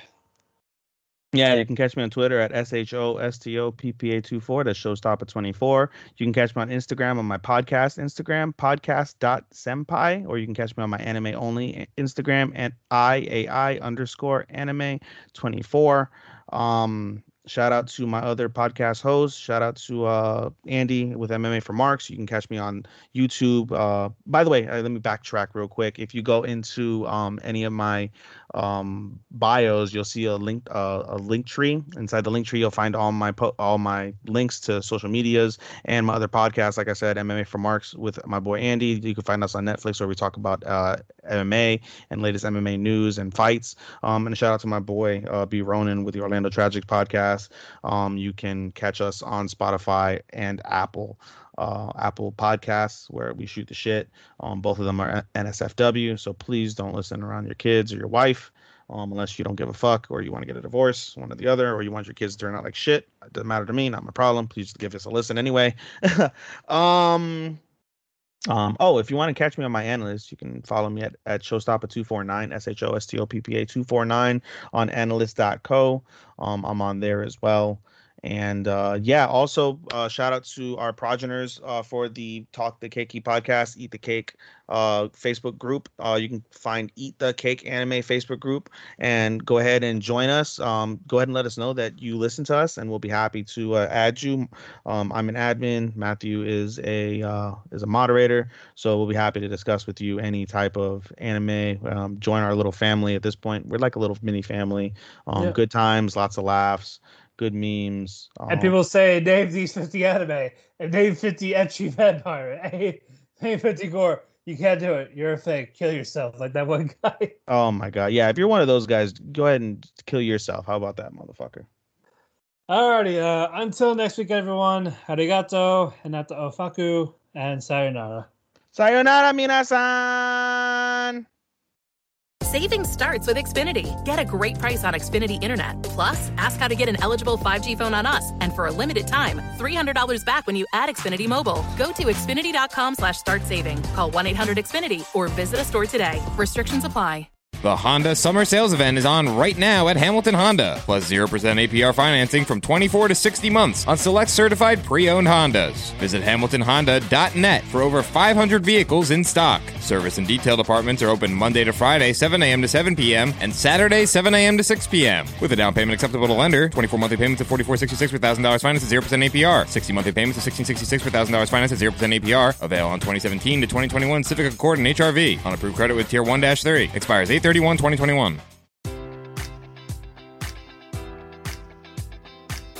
Yeah, you can catch me on Twitter at SHOSTOPPA24. That's Showstopper24. You can catch me on Instagram on my podcast Instagram, podcast.senpai, or you can catch me on my anime only Instagram at IAI underscore anime 24. Um, Shout out to my other podcast hosts. Shout out to uh, Andy with MMA for Marks. You can catch me on YouTube. Uh, by the way, uh, let me backtrack real quick. If you go into um, any of my um, bios, you'll see a link uh, a link tree. Inside the link tree, you'll find all my po- all my links to social medias and my other podcasts. Like I said, MMA for Marks with my boy Andy. You can find us on Netflix where we talk about uh, MMA and latest MMA news and fights. Um, and a shout out to my boy uh, B Ronan with the Orlando Tragic podcast. Um, you can catch us on Spotify and Apple. Uh, Apple Podcasts, where we shoot the shit. Um, both of them are NSFW, so please don't listen around your kids or your wife, um, unless you don't give a fuck or you want to get a divorce, one or the other, or you want your kids to turn out like shit. It doesn't matter to me, not my problem. Please give us a listen anyway. um, um, oh, if you want to catch me on my AniList, you can follow me at, at Showstopper249, S H O S T O P P A 249 on anilist.co. Um, I'm on there as well. And uh, yeah, also uh, shout out to our progeners uh, for the Talk the Cakey podcast, Eat the Cake uh, Facebook group. Uh, you can find Eat the Cake Anime Facebook group and go ahead and join us. Um, go ahead and let us know that you listen to us, and we'll be happy to uh, add you. Um, I'm an admin. Matthew is a is a moderator, so we'll be happy to discuss with you any type of anime. Um, join our little family. At this point, we're like a little mini family. Um, yeah. Good times, lots of laughs good memes. Um, and people say name these 50 anime and name 50 ecchi vampire. Hey, name 50 gore. You can't do it. You're a fake. Kill yourself like that one guy. Oh my god. Yeah, if you're one of those guys, go ahead and kill yourself. How about that, motherfucker? Alrighty, uh, until next week, everyone. Arigato, hinata ofaku, and sayonara. Sayonara, minasan! Saving starts with Xfinity. Get a great price on Xfinity Internet. Plus, ask how to get an eligible 5G phone on us. And for a limited time, $300 back when you add Xfinity Mobile. Go to Xfinity.com slash start saving. Call 1-800-XFINITY or visit a store today. Restrictions apply. The Honda Summer Sales Event is on right now at Hamilton Honda, plus 0% APR financing from 24 to 60 months on select certified pre owned Hondas. Visit HamiltonHonda.net for over 500 vehicles in stock. Service and detail departments are open Monday to Friday, 7 a.m. to 7 p.m., and Saturday, 7 a.m. to 6 p.m. With a down payment acceptable to lender, 24 monthly payments of 4466 for $1,000 finance at 0% APR, 60 monthly payments of 1666 for $1,000 finance at 0% APR. Avail on 2017 to 2021 Civic Accord and HRV on approved credit with Tier 1 3. Expires 8 31 2021.